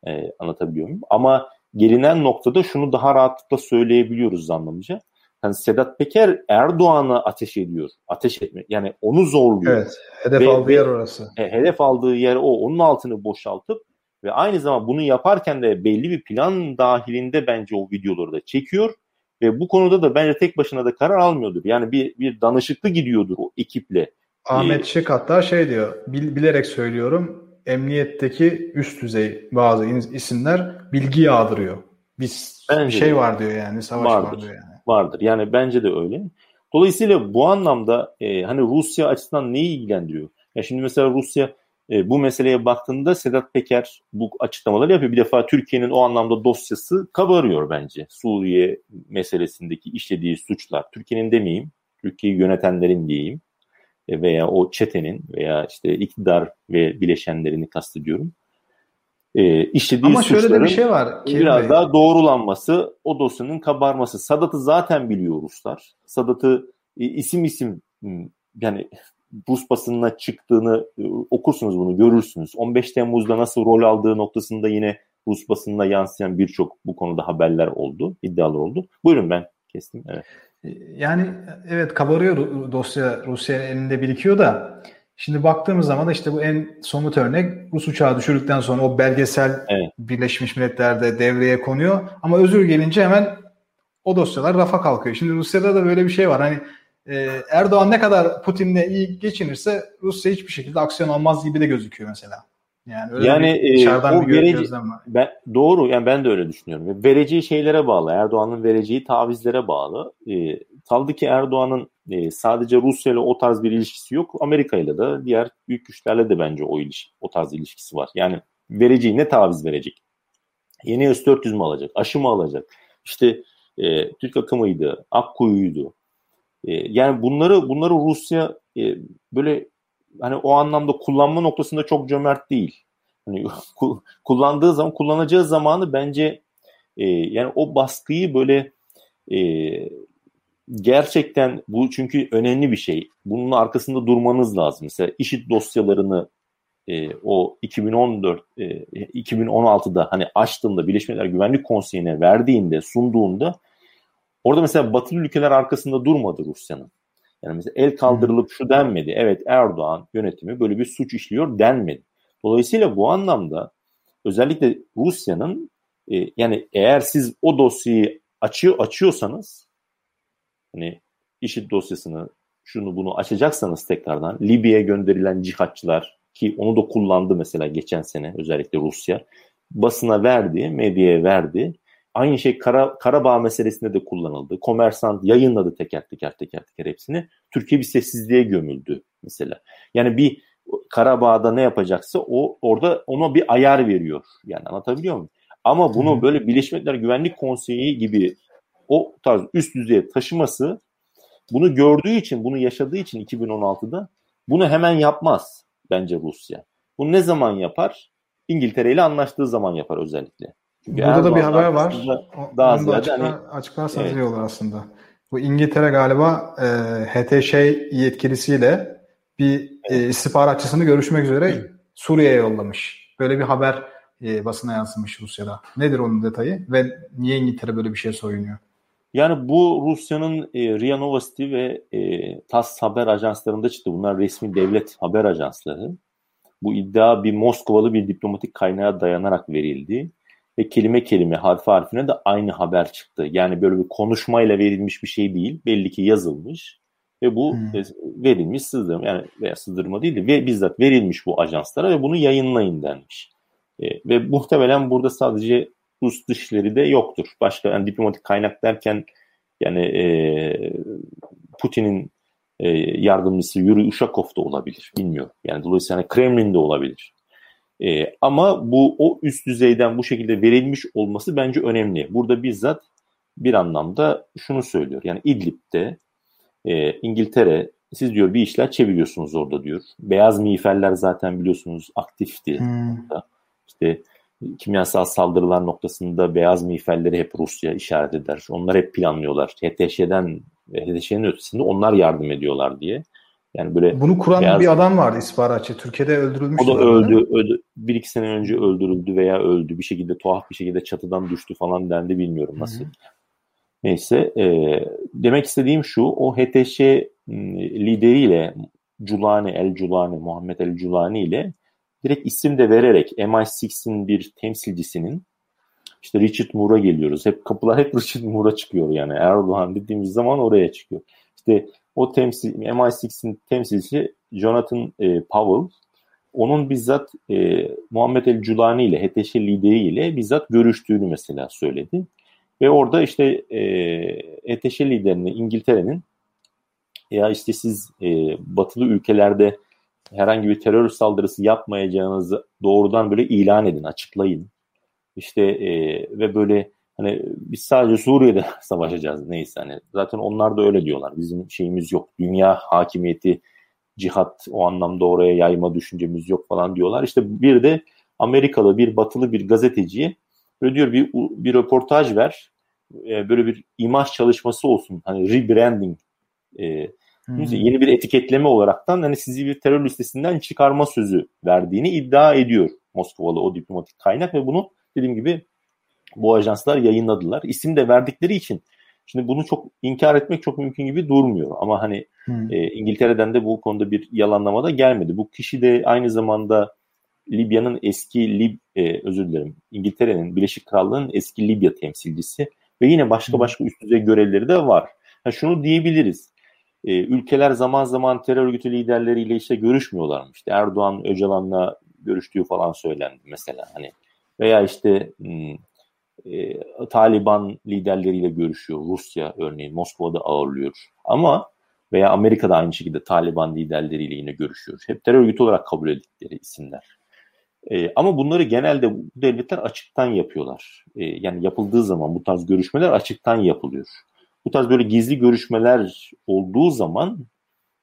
Ee, anlatabiliyor muyum? Ama gelinen noktada şunu daha rahatlıkla söyleyebiliyoruz anlamıca. Yani Sedat Peker Erdoğan'a ateş ediyor. Ateş etme. Yani onu zorluyor. Evet. Hedef ve, aldığı yer orası. E, hedef aldığı yer o. Onun altını boşaltıp ve aynı zamanda bunu yaparken de belli bir plan dahilinde bence o videoları da çekiyor. Ve bu konuda da bence tek başına da karar almıyordur. Yani bir, bir danışıklı gidiyordur o ekiple. Ahmet ee, Şık hatta şey diyor, bil, bilerek söylüyorum, emniyetteki üst düzey bazı isimler bilgi yağdırıyor. Biz bence bir şey var diyor yani, savaş vardır, var diyor yani. Vardır. Yani bence de öyle. Dolayısıyla bu anlamda e, hani Rusya açısından neyi ilgilendiriyor? Ya şimdi mesela Rusya e, bu meseleye baktığında Sedat Peker bu açıklamaları yapıyor. Bir defa Türkiye'nin o anlamda dosyası kabarıyor bence. Suriye meselesindeki işlediği suçlar. Türkiye'nin demeyeyim, Türkiye'yi yönetenlerin diyeyim e, veya o çetenin veya işte iktidar ve bileşenlerini kastediyorum. E, işlediği Ama şöyle de bir şey var. Biraz Bey. daha doğrulanması, o dosyanın kabarması. Sadat'ı zaten biliyor Ruslar. Sadat'ı e, isim isim yani Rus basınına çıktığını e, okursunuz bunu görürsünüz. 15 Temmuz'da nasıl rol aldığı noktasında yine Rus basınına yansıyan birçok bu konuda haberler oldu, iddialar oldu. Buyurun ben kestim. Evet. E, yani evet kabarıyor dosya Rusya elinde birikiyor da şimdi baktığımız zaman da işte bu en somut örnek Rus uçağı düşürdükten sonra o belgesel evet. Birleşmiş Milletler'de devreye konuyor ama özür gelince hemen o dosyalar rafa kalkıyor. Şimdi Rusya'da da böyle bir şey var. Hani e, Erdoğan ne kadar Putin'le iyi geçinirse Rusya hiçbir şekilde aksiyon almaz gibi de gözüküyor mesela. Yani öyle yani bir, e, o bir verici, ben, doğru yani ben de öyle düşünüyorum. Vereceği şeylere bağlı. Erdoğan'ın vereceği tavizlere bağlı. E, kaldı ki Erdoğan'ın e, sadece Rusya ile o tarz bir ilişkisi yok. Amerika ile de diğer büyük güçlerle de bence o ilişki, o tarz ilişkisi var. Yani vereceği ne taviz verecek? Yeni S-400 mü alacak? Aşı mı alacak? İşte e, Türk akımıydı, Akkuyu'ydu. E, yani bunları bunları Rusya e, böyle hani o anlamda kullanma noktasında çok cömert değil. Hani kullandığı zaman kullanacağı zamanı bence e, yani o baskıyı böyle e, gerçekten bu çünkü önemli bir şey. Bunun arkasında durmanız lazım. Mesela işit dosyalarını e, o 2014 e, 2016'da hani açtığında Birleşmiş Milletler Güvenlik Konseyi'ne verdiğinde sunduğunda Orada mesela batılı ülkeler arkasında durmadı Rusya'nın. Yani mesela el kaldırılıp şu denmedi. Evet Erdoğan yönetimi böyle bir suç işliyor denmedi. Dolayısıyla bu anlamda özellikle Rusya'nın e, yani eğer siz o dosyayı açıyor açıyorsanız hani işit dosyasını şunu bunu açacaksanız tekrardan Libya'ya gönderilen cihatçılar ki onu da kullandı mesela geçen sene özellikle Rusya basına verdi, medyaya verdi. Aynı şey Kara, Karabağ meselesinde de kullanıldı. Komersant yayınladı teker teker teker teker hepsini. Türkiye bir sessizliğe gömüldü mesela. Yani bir Karabağ'da ne yapacaksa o orada ona bir ayar veriyor. Yani anlatabiliyor muyum? Ama bunu böyle Birleşmiş Milletler Güvenlik Konseyi gibi o tarz üst düzeye taşıması bunu gördüğü için, bunu yaşadığı için 2016'da bunu hemen yapmaz bence Rusya. Bunu ne zaman yapar? İngiltere ile anlaştığı zaman yapar özellikle. Çünkü Burada da bir haber var. Daha Onu da açıklar, hani, açıklarsanız evet. iyi olur aslında. Bu İngiltere galiba e, HTŞ yetkilisiyle bir e, istihbaratçısını görüşmek üzere Suriye'ye yollamış. Böyle bir haber e, basına yansımış Rusya'da. Nedir onun detayı ve niye İngiltere böyle bir şey soyunuyor? Yani bu Rusya'nın e, RIA Novosti ve e, TASS haber ajanslarında çıktı. Bunlar resmi devlet haber ajansları. Bu iddia bir Moskovalı bir diplomatik kaynağa dayanarak verildi. Ve kelime kelime, harfi harfine de aynı haber çıktı. Yani böyle bir konuşmayla verilmiş bir şey değil. Belli ki yazılmış. Ve bu hmm. Verilmiş sızdırma yani veya sızdırma değil de ve bizzat verilmiş bu ajanslara ve bunu yayınlayın denmiş. E, ve muhtemelen burada sadece Rus dışları de yoktur. Başka yani diplomatik kaynak derken yani e, Putin'in e, yardımcısı Yuri Ushakov da olabilir. Bilmiyorum. Yani dolayısıyla hani Kremlin'de olabilir. E, ama bu o üst düzeyden bu şekilde verilmiş olması bence önemli. Burada bizzat bir anlamda şunu söylüyor. Yani İdlib'de e, İngiltere siz diyor bir işler çeviriyorsunuz orada diyor. Beyaz miğferler zaten biliyorsunuz aktifti. Hmm. İşte kimyasal saldırılar noktasında beyaz miğferleri hep Rusya işaret eder. Onlar hep planlıyorlar. HTŞ'den HTŞ'nin ötesinde onlar yardım ediyorlar diye. Yani böyle Bunu kuran beyaz... bir adam vardı istihbaratçı. Türkiye'de öldürülmüş. O da öldü, öldü. Bir iki sene önce öldürüldü veya öldü. Bir şekilde tuhaf bir şekilde çatıdan düştü falan dendi bilmiyorum nasıl. Hı-hı. Neyse e, demek istediğim şu o HTŞ lideriyle Culani El Culani Muhammed El Culani ile direkt isim de vererek MI6'in bir temsilcisinin işte Richard Moore'a geliyoruz. Hep kapılar hep Richard Moore'a çıkıyor yani. Erdoğan dediğimiz zaman oraya çıkıyor. İşte o temsil MI6'in temsilcisi Jonathan e, Powell onun bizzat e, Muhammed El Culani ile HTŞ lideriyle bizzat görüştüğünü mesela söyledi. Ve orada işte e, HTŞ liderini İngiltere'nin ya işte siz e, batılı ülkelerde herhangi bir terör saldırısı yapmayacağınızı doğrudan böyle ilan edin, açıklayın. İşte e, ve böyle hani biz sadece Suriye'de savaşacağız neyse hani zaten onlar da öyle diyorlar. Bizim şeyimiz yok. Dünya hakimiyeti, cihat o anlamda oraya yayma düşüncemiz yok falan diyorlar. İşte bir de Amerikalı bir batılı bir gazeteciye böyle diyor bir bir röportaj ver. E, böyle bir imaj çalışması olsun. Hani rebranding e, Hmm. Yeni bir etiketleme olaraktan hani sizi bir terör listesinden çıkarma sözü verdiğini iddia ediyor Moskovalı o diplomatik kaynak ve bunu dediğim gibi bu ajanslar yayınladılar. İsim de verdikleri için şimdi bunu çok inkar etmek çok mümkün gibi durmuyor. Ama hani hmm. e, İngiltere'den de bu konuda bir yalanlama da gelmedi. Bu kişi de aynı zamanda Libya'nın eski Lib e, özür dilerim İngiltere'nin Birleşik Krallığı'nın eski Libya temsilcisi ve yine başka başka üst düzey görevleri de var. Ha, şunu diyebiliriz e, ülkeler zaman zaman terör örgütü liderleriyle işte görüşmüyorlarmış. İşte Erdoğan Öcalan'la görüştüğü falan söylendi mesela hani veya işte hmm, e, Taliban liderleriyle görüşüyor. Rusya örneğin Moskova'da ağırlıyor. Ama veya Amerika'da aynı şekilde Taliban liderleriyle yine görüşüyor. Hep terör örgütü olarak kabul ettikleri isimler. E, ama bunları genelde bu devletler açıktan yapıyorlar. E, yani yapıldığı zaman bu tarz görüşmeler açıktan yapılıyor bu tarz böyle gizli görüşmeler olduğu zaman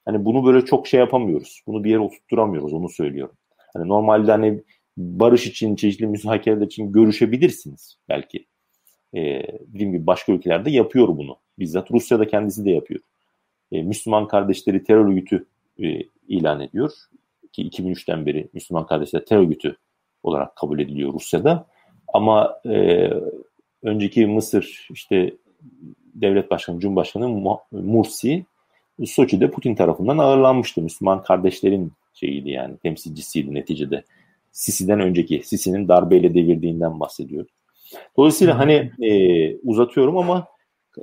hani bunu böyle çok şey yapamıyoruz. Bunu bir yere oturtturamıyoruz onu söylüyorum. Hani normalde hani barış için, çeşitli müzakereler için görüşebilirsiniz belki. Ee, dediğim gibi başka ülkelerde yapıyor bunu. Bizzat Rusya'da kendisi de yapıyor. Ee, Müslüman kardeşleri terör örgütü e, ilan ediyor. Ki 2003'ten beri Müslüman kardeşler terör örgütü olarak kabul ediliyor Rusya'da. Ama e, önceki Mısır işte devlet başkanı, cumhurbaşkanı Mursi Soçi'de Putin tarafından ağırlanmıştı. Müslüman kardeşlerin şeyiydi yani temsilcisiydi neticede. Sisi'den önceki, Sisi'nin darbeyle devirdiğinden bahsediyor. Dolayısıyla hani e, uzatıyorum ama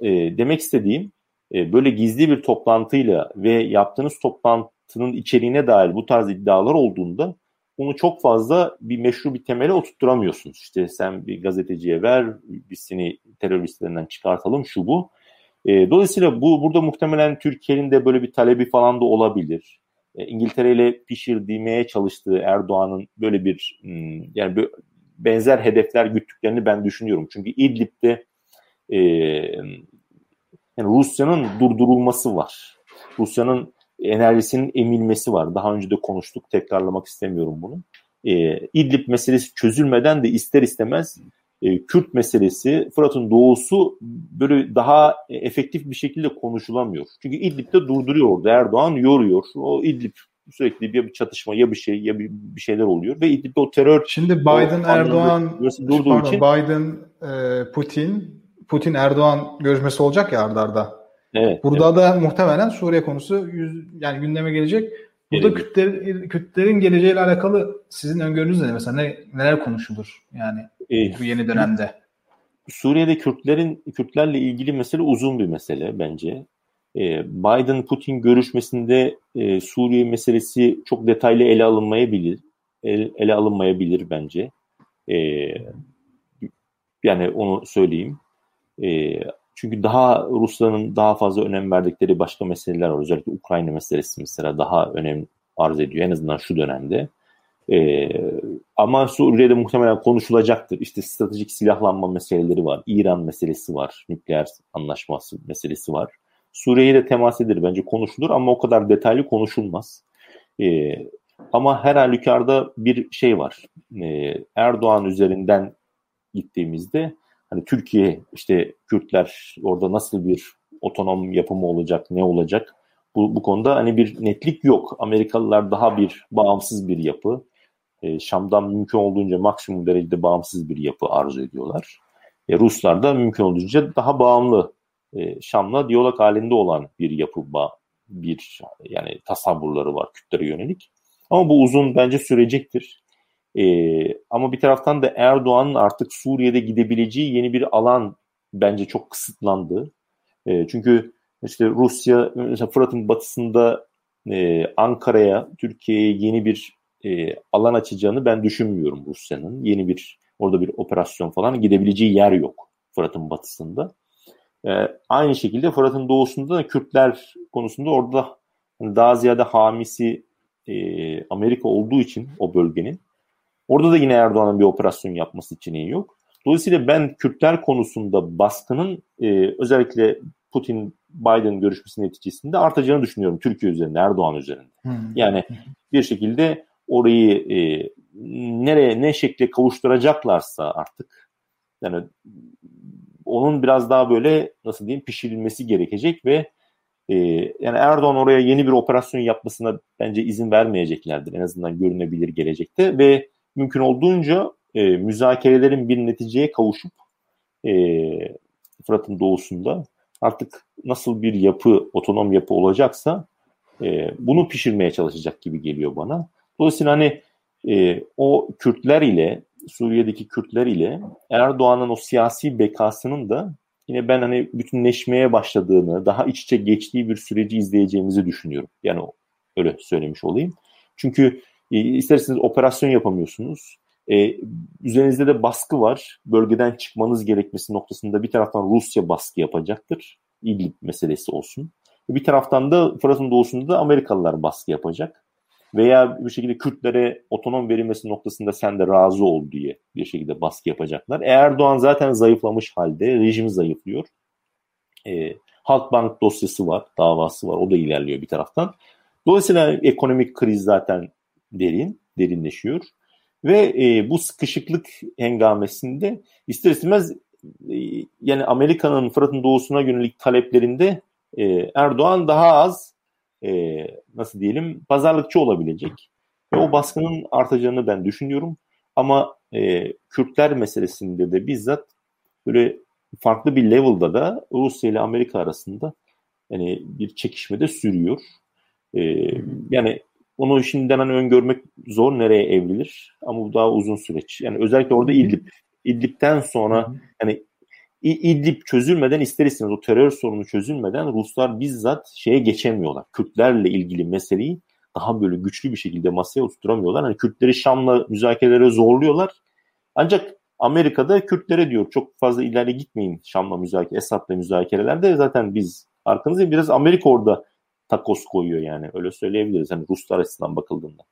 e, demek istediğim e, böyle gizli bir toplantıyla ve yaptığınız toplantının içeriğine dair bu tarz iddialar olduğunda bunu çok fazla bir meşru bir temele oturtturamıyorsunuz. İşte sen bir gazeteciye ver, biz seni teröristlerinden çıkartalım şu bu. E, dolayısıyla bu burada muhtemelen Türkiye'nin de böyle bir talebi falan da olabilir. E, İngiltere ile pişirdiğmeye çalıştığı Erdoğan'ın böyle bir hmm, yani bir, benzer hedefler güttüklerini ben düşünüyorum. Çünkü İdlib'de e, yani Rusya'nın durdurulması var. Rusya'nın enerjisinin emilmesi var. Daha önce de konuştuk. Tekrarlamak istemiyorum bunu. E, İdlib meselesi çözülmeden de ister istemez e, Kürt meselesi, Fırat'ın doğusu böyle daha efektif bir şekilde konuşulamıyor. Çünkü İdlib'de durduruyor orada. Erdoğan yoruyor. O İdlib sürekli bir, bir çatışma ya bir şey ya bir, bir şeyler oluyor ve İdlib'de o terör Şimdi Biden o, Erdoğan pardon, için Biden e, Putin Putin Erdoğan görüşmesi olacak ya ardarda. Evet. Burada evet. da muhtemelen Suriye konusu yüz, yani gündeme gelecek. Burada Kürtler, Kürtlerin geleceğiyle alakalı sizin öngörünüz ne? Mesela ne, neler konuşulur yani bu yeni dönemde? Suriye'de Kürtlerin Kürtlerle ilgili mesele uzun bir mesele bence. E, Biden-Putin görüşmesinde e, Suriye meselesi çok detaylı ele alınmayabilir. El, ele alınmayabilir bence. E, yani onu söyleyeyim. E, çünkü daha Rusların daha fazla önem verdikleri başka meseleler var. Özellikle Ukrayna meselesi mesela daha önem arz ediyor en azından şu dönemde. Ee, ama Suriye'de muhtemelen konuşulacaktır. İşte stratejik silahlanma meseleleri var. İran meselesi var. Nükleer anlaşması meselesi var. Suriye'ye de temas edilir bence konuşulur ama o kadar detaylı konuşulmaz. Ee, ama her halükarda bir şey var. Ee, Erdoğan üzerinden gittiğimizde hani Türkiye işte Kürtler orada nasıl bir otonom yapımı olacak, ne olacak? Bu, bu konuda hani bir netlik yok. Amerikalılar daha bir bağımsız bir yapı. E, Şam'dan mümkün olduğunca maksimum derecede bağımsız bir yapı arzu ediyorlar. E, Ruslar da mümkün olduğunca daha bağımlı e, Şam'la diyalog halinde olan bir yapı bir yani tasavvurları var Kürtlere yönelik. Ama bu uzun bence sürecektir. E, ama bir taraftan da Erdoğan'ın artık Suriye'de gidebileceği yeni bir alan bence çok kısıtlandı. E, çünkü işte Rusya mesela Fırat'ın batısında e, Ankara'ya, Türkiye'ye yeni bir e, alan açacağını ben düşünmüyorum Rusya'nın. Yeni bir orada bir operasyon falan gidebileceği yer yok Fırat'ın batısında. E, aynı şekilde Fırat'ın doğusunda da Kürtler konusunda orada daha ziyade hamisi e, Amerika olduğu için o bölgenin Orada da yine Erdoğan'ın bir operasyon yapması için iyi yok. Dolayısıyla ben Kürtler konusunda baskının e, özellikle Putin-Biden görüşmesi neticesinde artacağını düşünüyorum Türkiye üzerinde, Erdoğan üzerinde. Hmm. Yani bir şekilde orayı e, nereye, ne şekle kavuşturacaklarsa artık yani onun biraz daha böyle nasıl diyeyim pişirilmesi gerekecek ve e, yani Erdoğan oraya yeni bir operasyon yapmasına bence izin vermeyeceklerdir en azından görünebilir gelecekte ve mümkün olduğunca e, müzakerelerin bir neticeye kavuşup e, Fırat'ın doğusunda artık nasıl bir yapı, otonom yapı olacaksa e, bunu pişirmeye çalışacak gibi geliyor bana. Dolayısıyla hani e, o Kürtler ile Suriye'deki Kürtler ile Erdoğan'ın o siyasi bekasının da yine ben hani bütünleşmeye başladığını, daha iç içe geçtiği bir süreci izleyeceğimizi düşünüyorum. Yani öyle söylemiş olayım. Çünkü e, isterseniz operasyon yapamıyorsunuz. E, üzerinizde de baskı var. Bölgeden çıkmanız gerekmesi noktasında bir taraftan Rusya baskı yapacaktır. İdlib meselesi olsun. Bir taraftan da Fırat'ın doğusunda da Amerikalılar baskı yapacak. Veya bir şekilde Kürtlere otonom verilmesi noktasında sen de razı ol diye bir şekilde baskı yapacaklar. E, Erdoğan zaten zayıflamış halde. Rejim zayıflıyor. E, Halkbank dosyası var, davası var. O da ilerliyor bir taraftan. Dolayısıyla ekonomik kriz zaten derin, derinleşiyor. Ve e, bu sıkışıklık hengamesinde ister istemez e, yani Amerika'nın Fırat'ın doğusuna yönelik taleplerinde e, Erdoğan daha az e, nasıl diyelim pazarlıkçı olabilecek. Ve o baskının artacağını ben düşünüyorum. Ama e, Kürtler meselesinde de bizzat böyle farklı bir level'da da Rusya ile Amerika arasında yani bir çekişme de sürüyor. E, yani onu şimdiden hani öngörmek zor nereye evrilir ama bu daha uzun süreç. Yani özellikle orada İdlib. İdlib'den sonra yani İdlib çözülmeden ister istemez o terör sorunu çözülmeden Ruslar bizzat şeye geçemiyorlar. Kürtlerle ilgili meseleyi daha böyle güçlü bir şekilde masaya oturtamıyorlar. Hani Kürtleri Şam'la müzakerelere zorluyorlar. Ancak Amerika'da Kürtlere diyor çok fazla ileri gitmeyin Şam'la müzakere, Esad'la müzakerelerde zaten biz arkanızda biraz Amerika orada takos koyuyor yani öyle söyleyebiliriz hani Ruslar açısından bakıldığında.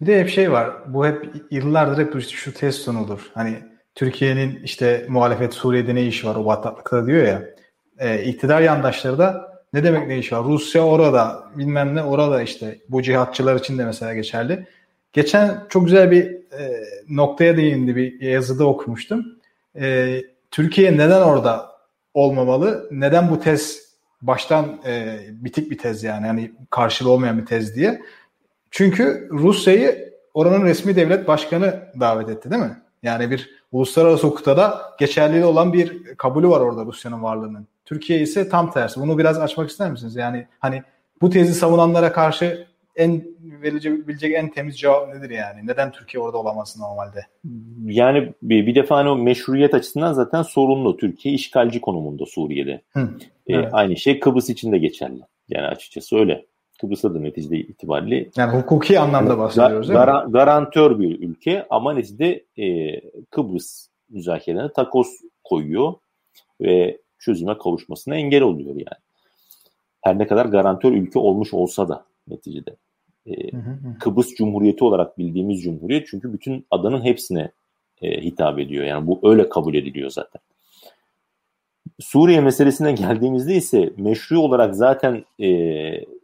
Bir de hep şey var bu hep yıllardır hep şu test sonudur. Hani Türkiye'nin işte muhalefet Suriye'de ne işi var o bataklıkta diyor ya. E, iktidar yandaşları da ne demek ne işi var? Rusya orada bilmem ne orada işte bu cihatçılar için de mesela geçerli. Geçen çok güzel bir e, noktaya değindi bir yazıda okumuştum. e, Türkiye neden orada olmamalı? Neden bu tez baştan e, bitik bir tez yani hani karşılığı olmayan bir tez diye. Çünkü Rusya'yı oranın resmi devlet başkanı davet etti değil mi? Yani bir uluslararası hukukta da geçerli olan bir kabulü var orada Rusya'nın varlığının. Türkiye ise tam tersi. Bunu biraz açmak ister misiniz? Yani hani bu tezi savunanlara karşı en verilebilecek en temiz cevap nedir yani? Neden Türkiye orada olamazsın normalde? Yani bir, bir defa hani o meşruiyet açısından zaten sorunlu. Türkiye işgalci konumunda Suriye'de. Hı, ee, evet. Aynı şey Kıbrıs için de geçerli. Yani açıkçası öyle. Kıbrıs'ta da neticede itibariyle. Yani hukuki anlamda bahsediyoruz değil gar- mi? Garantör bir ülke ama neticede e, Kıbrıs müzakerelerine takoz koyuyor ve çözüme kavuşmasına engel oluyor yani. Her ne kadar garantör ülke olmuş olsa da neticede. E, Kıbrıs Cumhuriyeti olarak bildiğimiz cumhuriyet çünkü bütün adanın hepsine e, hitap ediyor. Yani bu öyle kabul ediliyor zaten. Suriye meselesine geldiğimizde ise meşru olarak zaten e,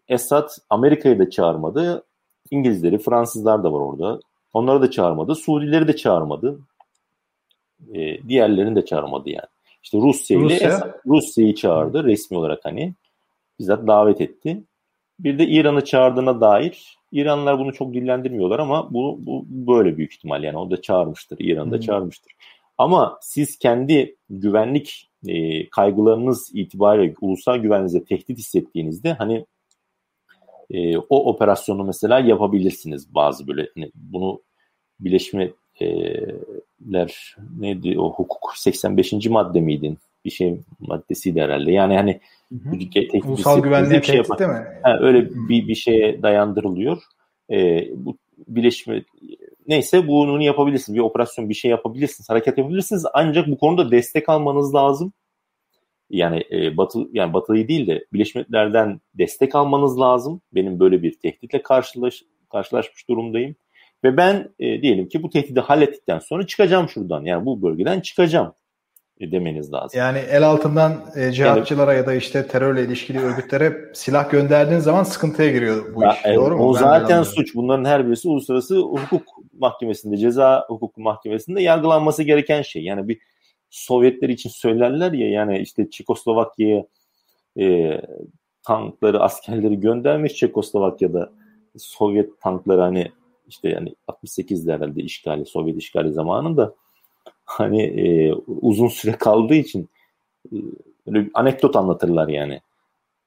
Esad Amerika'yı da çağırmadı. İngilizleri, Fransızlar da var orada. Onları da çağırmadı. Suudileri de çağırmadı. E, diğerlerini de çağırmadı yani. İşte Rusya ile Rusya. Rusya'yı çağırdı resmi olarak hani. Bizzat davet etti. Bir de İran'ı çağırdığına dair İranlılar bunu çok dillendirmiyorlar ama bu, bu böyle büyük ihtimal yani o da çağırmıştır. İran'ı da hmm. çağırmıştır. Ama siz kendi güvenlik e, kaygılarınız itibariyle ulusal güvenliğinize tehdit hissettiğinizde hani e, o operasyonu mesela yapabilirsiniz bazı böyle hani bunu Birleşmiş Milletler neydi o hukuk 85. madde miydi? Bir şey maddesiydi herhalde. Yani hani Tehdit Ulusal güvenliğe bir şey tehdit değil mi? Ha, öyle bir, bir şeye dayandırılıyor. E, bu Birleşme neyse bunu yapabilirsiniz. Bir operasyon bir şey yapabilirsiniz. Hareket yapabilirsiniz. Ancak bu konuda destek almanız lazım. Yani e, Batı yani Batı'yı değil de Birleşmiş Milletler'den destek almanız lazım. Benim böyle bir tehditle karşılaş, karşılaşmış durumdayım. Ve ben e, diyelim ki bu tehdidi hallettikten sonra çıkacağım şuradan. Yani bu bölgeden çıkacağım demeniz lazım. Yani el altından e, cihatçılara ya da işte terörle ilişkili örgütlere silah gönderdiğin zaman sıkıntıya giriyor bu ya, iş. E, Doğru mu? O ben zaten suç. Bunların her birisi uluslararası hukuk mahkemesinde, ceza hukuk mahkemesinde yargılanması gereken şey. Yani bir Sovyetler için söylerler ya yani işte Çekoslovakya'ya e, tankları, askerleri göndermiş Çekoslovakya'da Sovyet tankları hani işte yani 68'de herhalde işgali, Sovyet işgali zamanında hani e, uzun süre kaldığı için e, böyle bir anekdot anlatırlar yani.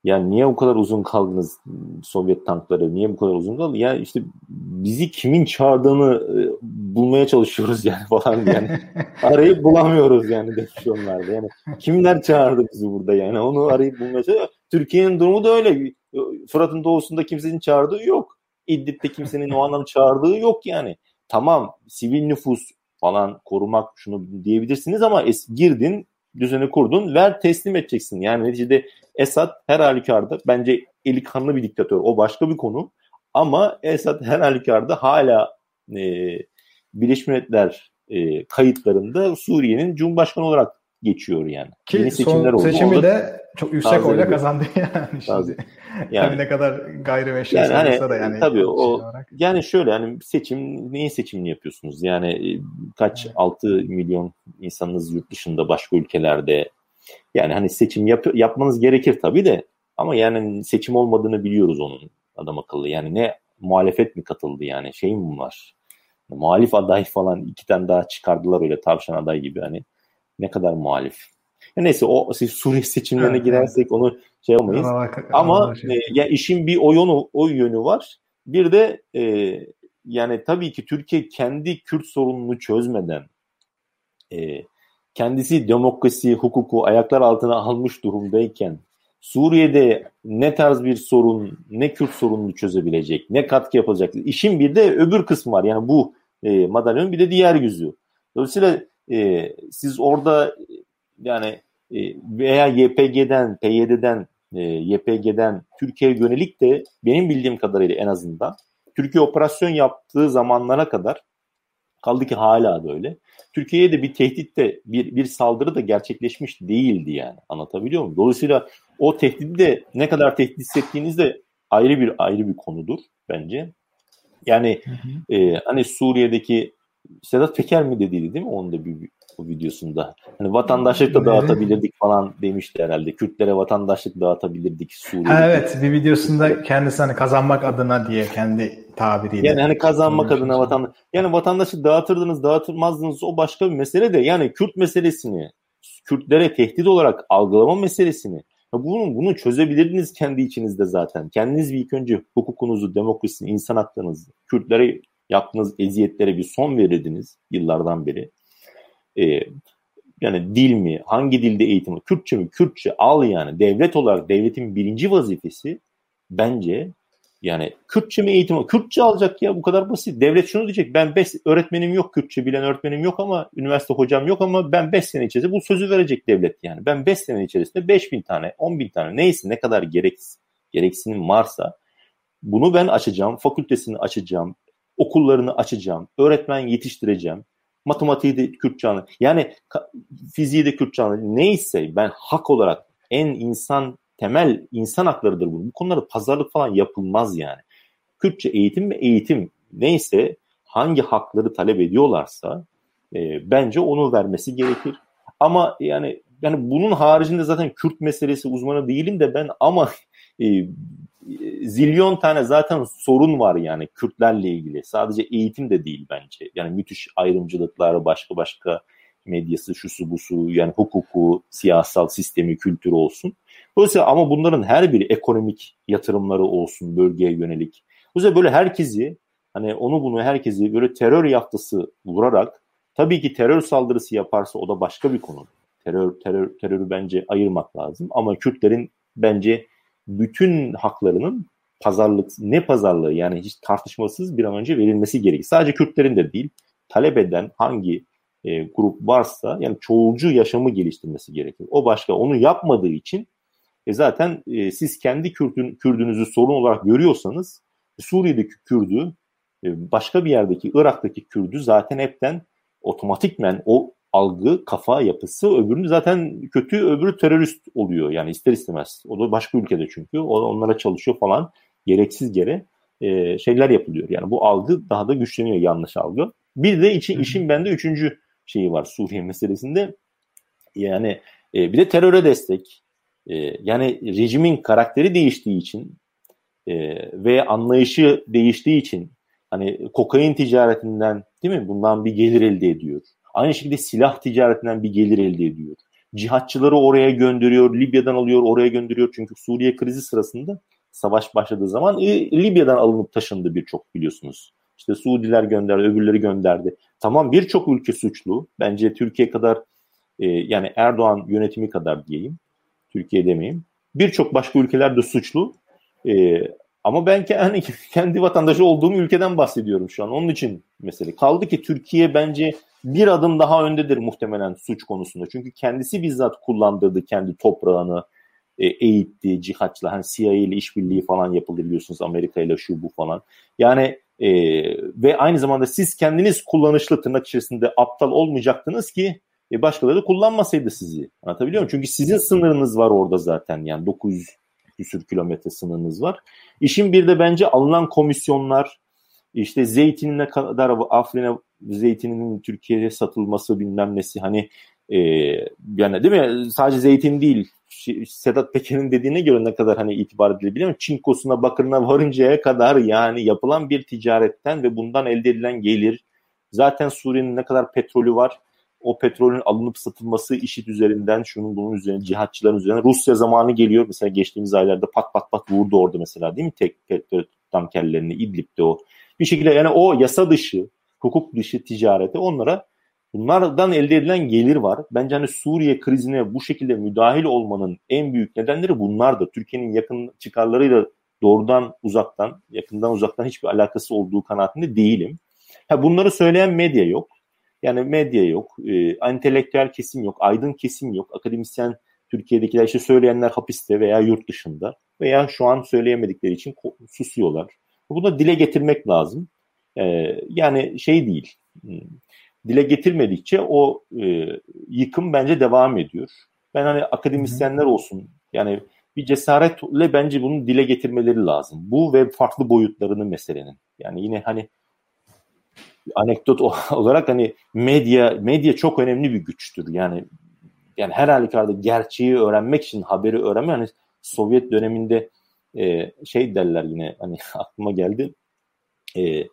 Yani niye bu kadar uzun kaldınız Sovyet tankları? Niye bu kadar uzun kaldı? Ya işte bizi kimin çağırdığını e, bulmaya çalışıyoruz yani falan yani. arayıp bulamıyoruz yani demiş onlar da. Yani kimler çağırdı bizi burada yani onu arayıp bulmaya çalışıyoruz. Türkiye'nin durumu da öyle. Fırat'ın doğusunda kimsenin çağırdığı yok. İdlib'de kimsenin o anlamda çağırdığı yok yani. Tamam sivil nüfus falan korumak şunu diyebilirsiniz ama es, girdin düzeni kurdun ver teslim edeceksin. Yani neticede Esad her halükarda bence eli kanlı bir diktatör. O başka bir konu. Ama Esad her halükarda hala e, Birleşmiş Milletler e, kayıtlarında Suriye'nin Cumhurbaşkanı olarak geçiyor yani. Ki Yeni seçimler son oldu. seçimi de çok yüksek oyla kazandı yani şimdi. Yani, ne kadar gayrimeşru yani hani, da yani. Tabii o şey yani şöyle yani seçim neyin seçimini yapıyorsunuz? Yani e, kaç evet. 6 milyon insanınız yurt dışında başka ülkelerde yani hani seçim yap, yapmanız gerekir tabii de ama yani seçim olmadığını biliyoruz onun adam akıllı. Yani ne muhalefet mi katıldı yani şey mi var? Muhalif aday falan iki tane daha çıkardılar öyle tavşan aday gibi hani ne kadar muhalif. Ya neyse o Suriye seçimlerine girersek onu şey yapmayız. Ama şey. e, ya işin bir o yönü, o yönü var. Bir de e, yani tabii ki Türkiye kendi Kürt sorununu çözmeden e, kendisi demokrasi, hukuku ayaklar altına almış durumdayken Suriye'de ne tarz bir sorun, ne Kürt sorununu çözebilecek, ne katkı yapacak. İşin bir de öbür kısmı var. Yani bu e, madalyonun bir de diğer yüzü. Dolayısıyla e, siz orada yani e, veya YPG'den, PYD'den, e, YPG'den Türkiye'ye yönelik de benim bildiğim kadarıyla en azından Türkiye operasyon yaptığı zamanlara kadar kaldı ki hala da öyle. Türkiye'ye de bir tehdit de bir, bir saldırı da gerçekleşmiş değildi yani. Anlatabiliyor muyum? Dolayısıyla o tehdidi de ne kadar tehdit hissettiğiniz de ayrı bir ayrı bir konudur bence. Yani hı hı. E, hani Suriye'deki Sedat Peker mi dediydi değil mi? Onda bir o videosunda. Hani vatandaşlık da dağıtabilirdik falan demişti herhalde. Kürtlere vatandaşlık dağıtabilirdik Suriye'de. Ha, evet bir videosunda kendisi hani kazanmak adına diye kendi tabiriyle. Yani hani kazanmak adına vatandaş. Yani vatandaşlık dağıtırdınız dağıtmazdınız o başka bir mesele de yani Kürt meselesini Kürtlere tehdit olarak algılama meselesini bunu, bunu çözebilirdiniz kendi içinizde zaten. Kendiniz bir ilk önce hukukunuzu, demokrasini, insan haklarınızı, Kürtlere yaptığınız eziyetlere bir son verirdiniz yıllardan beri. Ee, yani dil mi, hangi dilde eğitim, Kürtçe mi, Kürtçe al yani. Devlet olarak devletin birinci vazifesi bence yani Kürtçe mi eğitim? Kürtçe alacak ya bu kadar basit. Devlet şunu diyecek ben 5 öğretmenim yok Kürtçe bilen öğretmenim yok ama üniversite hocam yok ama ben 5 sene içerisinde bu sözü verecek devlet yani. Ben 5 sene içerisinde 5 bin tane 10 bin tane neyse ne kadar gerek, gereksinim varsa bunu ben açacağım. Fakültesini açacağım. Okullarını açacağım. Öğretmen yetiştireceğim. Matematiği de Kürtçe Yani fiziği de Kürtçe Neyse ben hak olarak en insan temel insan haklarıdır bu. Bu konularda pazarlık falan yapılmaz yani. Kürtçe eğitim ve eğitim neyse hangi hakları talep ediyorlarsa e, bence onu vermesi gerekir. Ama yani yani bunun haricinde zaten Kürt meselesi uzmanı değilim de ben ama e, zilyon tane zaten sorun var yani Kürtlerle ilgili. Sadece eğitim de değil bence. Yani müthiş ayrımcılıklar, başka başka medyası, şusu busu, yani hukuku, siyasal sistemi, kültürü olsun. Dolayısıyla ama bunların her biri ekonomik yatırımları olsun bölgeye yönelik. Dolayısıyla böyle herkesi hani onu bunu herkesi böyle terör yaftası vurarak tabii ki terör saldırısı yaparsa o da başka bir konu. Terör, terör, terörü bence ayırmak lazım. Ama Kürtlerin bence bütün haklarının pazarlık ne pazarlığı yani hiç tartışmasız bir an önce verilmesi gerekir. Sadece Kürtlerin de değil talep eden hangi e, grup varsa yani çoğulcu yaşamı geliştirmesi gerekir. O başka onu yapmadığı için e, zaten e, siz kendi Kürdün, Kürdünüzü sorun olarak görüyorsanız Suriye'deki Kürdü e, başka bir yerdeki Irak'taki Kürdü zaten hepten otomatikmen o algı, kafa yapısı öbürünü zaten kötü, öbürü terörist oluyor. Yani ister istemez. O da başka ülkede çünkü. O onlara çalışıyor falan. Gereksiz yere e, şeyler yapılıyor. Yani bu algı daha da güçleniyor yanlış algı. Bir de için, işin bende üçüncü şeyi var Suriye meselesinde. Yani e, bir de teröre destek. E, yani rejimin karakteri değiştiği için e, ve anlayışı değiştiği için hani kokain ticaretinden değil mi bundan bir gelir elde ediyor. Aynı şekilde silah ticaretinden bir gelir elde ediyor. Cihatçıları oraya gönderiyor, Libya'dan alıyor, oraya gönderiyor. Çünkü Suriye krizi sırasında savaş başladığı zaman e, Libya'dan alınıp taşındı birçok biliyorsunuz. İşte Suudiler gönderdi, öbürleri gönderdi. Tamam birçok ülke suçlu. Bence Türkiye kadar e, yani Erdoğan yönetimi kadar diyeyim. Türkiye demeyeyim. Birçok başka ülkeler de suçlu. E, ama ben hani kendi vatandaşı olduğum ülkeden bahsediyorum şu an. Onun için mesele. Kaldı ki Türkiye bence bir adım daha öndedir muhtemelen suç konusunda. Çünkü kendisi bizzat kullandırdı kendi toprağını, e, eğitti cihatçılar. Hani CIA ile işbirliği falan yapıldı biliyorsunuz Amerika ile şu bu falan. Yani e, ve aynı zamanda siz kendiniz kullanışlı tırnak içerisinde aptal olmayacaktınız ki e, başkaları kullanmasaydı sizi. Anlatabiliyor muyum? Çünkü sizin sınırınız var orada zaten yani 900 küsür kilometre sınırınız var. İşin bir de bence alınan komisyonlar işte zeytinine kadar Afrin'e zeytininin Türkiye'ye satılması bilmem nesi hani e, yani değil mi sadece zeytin değil Sedat Peker'in dediğine göre ne kadar hani itibar edilebilir ama çinkosuna bakırına varıncaya kadar yani yapılan bir ticaretten ve bundan elde edilen gelir zaten Suriye'nin ne kadar petrolü var o petrolün alınıp satılması işit üzerinden şunun bunun üzerine cihatçıların üzerine Rusya zamanı geliyor mesela geçtiğimiz aylarda pat pat pat vurdu orada mesela değil mi tek petrol tankerlerini İdlib'de o bir şekilde yani o yasa dışı hukuk dışı ticarete onlara Bunlardan elde edilen gelir var. Bence hani Suriye krizine bu şekilde müdahil olmanın en büyük nedenleri bunlardır. Türkiye'nin yakın çıkarlarıyla doğrudan uzaktan, yakından uzaktan hiçbir alakası olduğu kanaatinde değilim. Ha, bunları söyleyen medya yok. Yani medya yok, e, entelektüel kesim yok, aydın kesim yok, akademisyen Türkiye'dekiler işte söyleyenler hapiste veya yurt dışında veya şu an söyleyemedikleri için susuyorlar. Bunu da dile getirmek lazım. Ee, yani şey değil, hmm, dile getirmedikçe o e, yıkım bence devam ediyor. Ben hani akademisyenler olsun yani bir cesaretle bence bunu dile getirmeleri lazım. Bu ve farklı boyutlarını meselenin. Yani yine hani anekdot olarak hani medya medya çok önemli bir güçtür. Yani yani her halükarda gerçeği öğrenmek için haberi öğrenmek hani Sovyet döneminde e, şey derler yine hani aklıma geldi. E,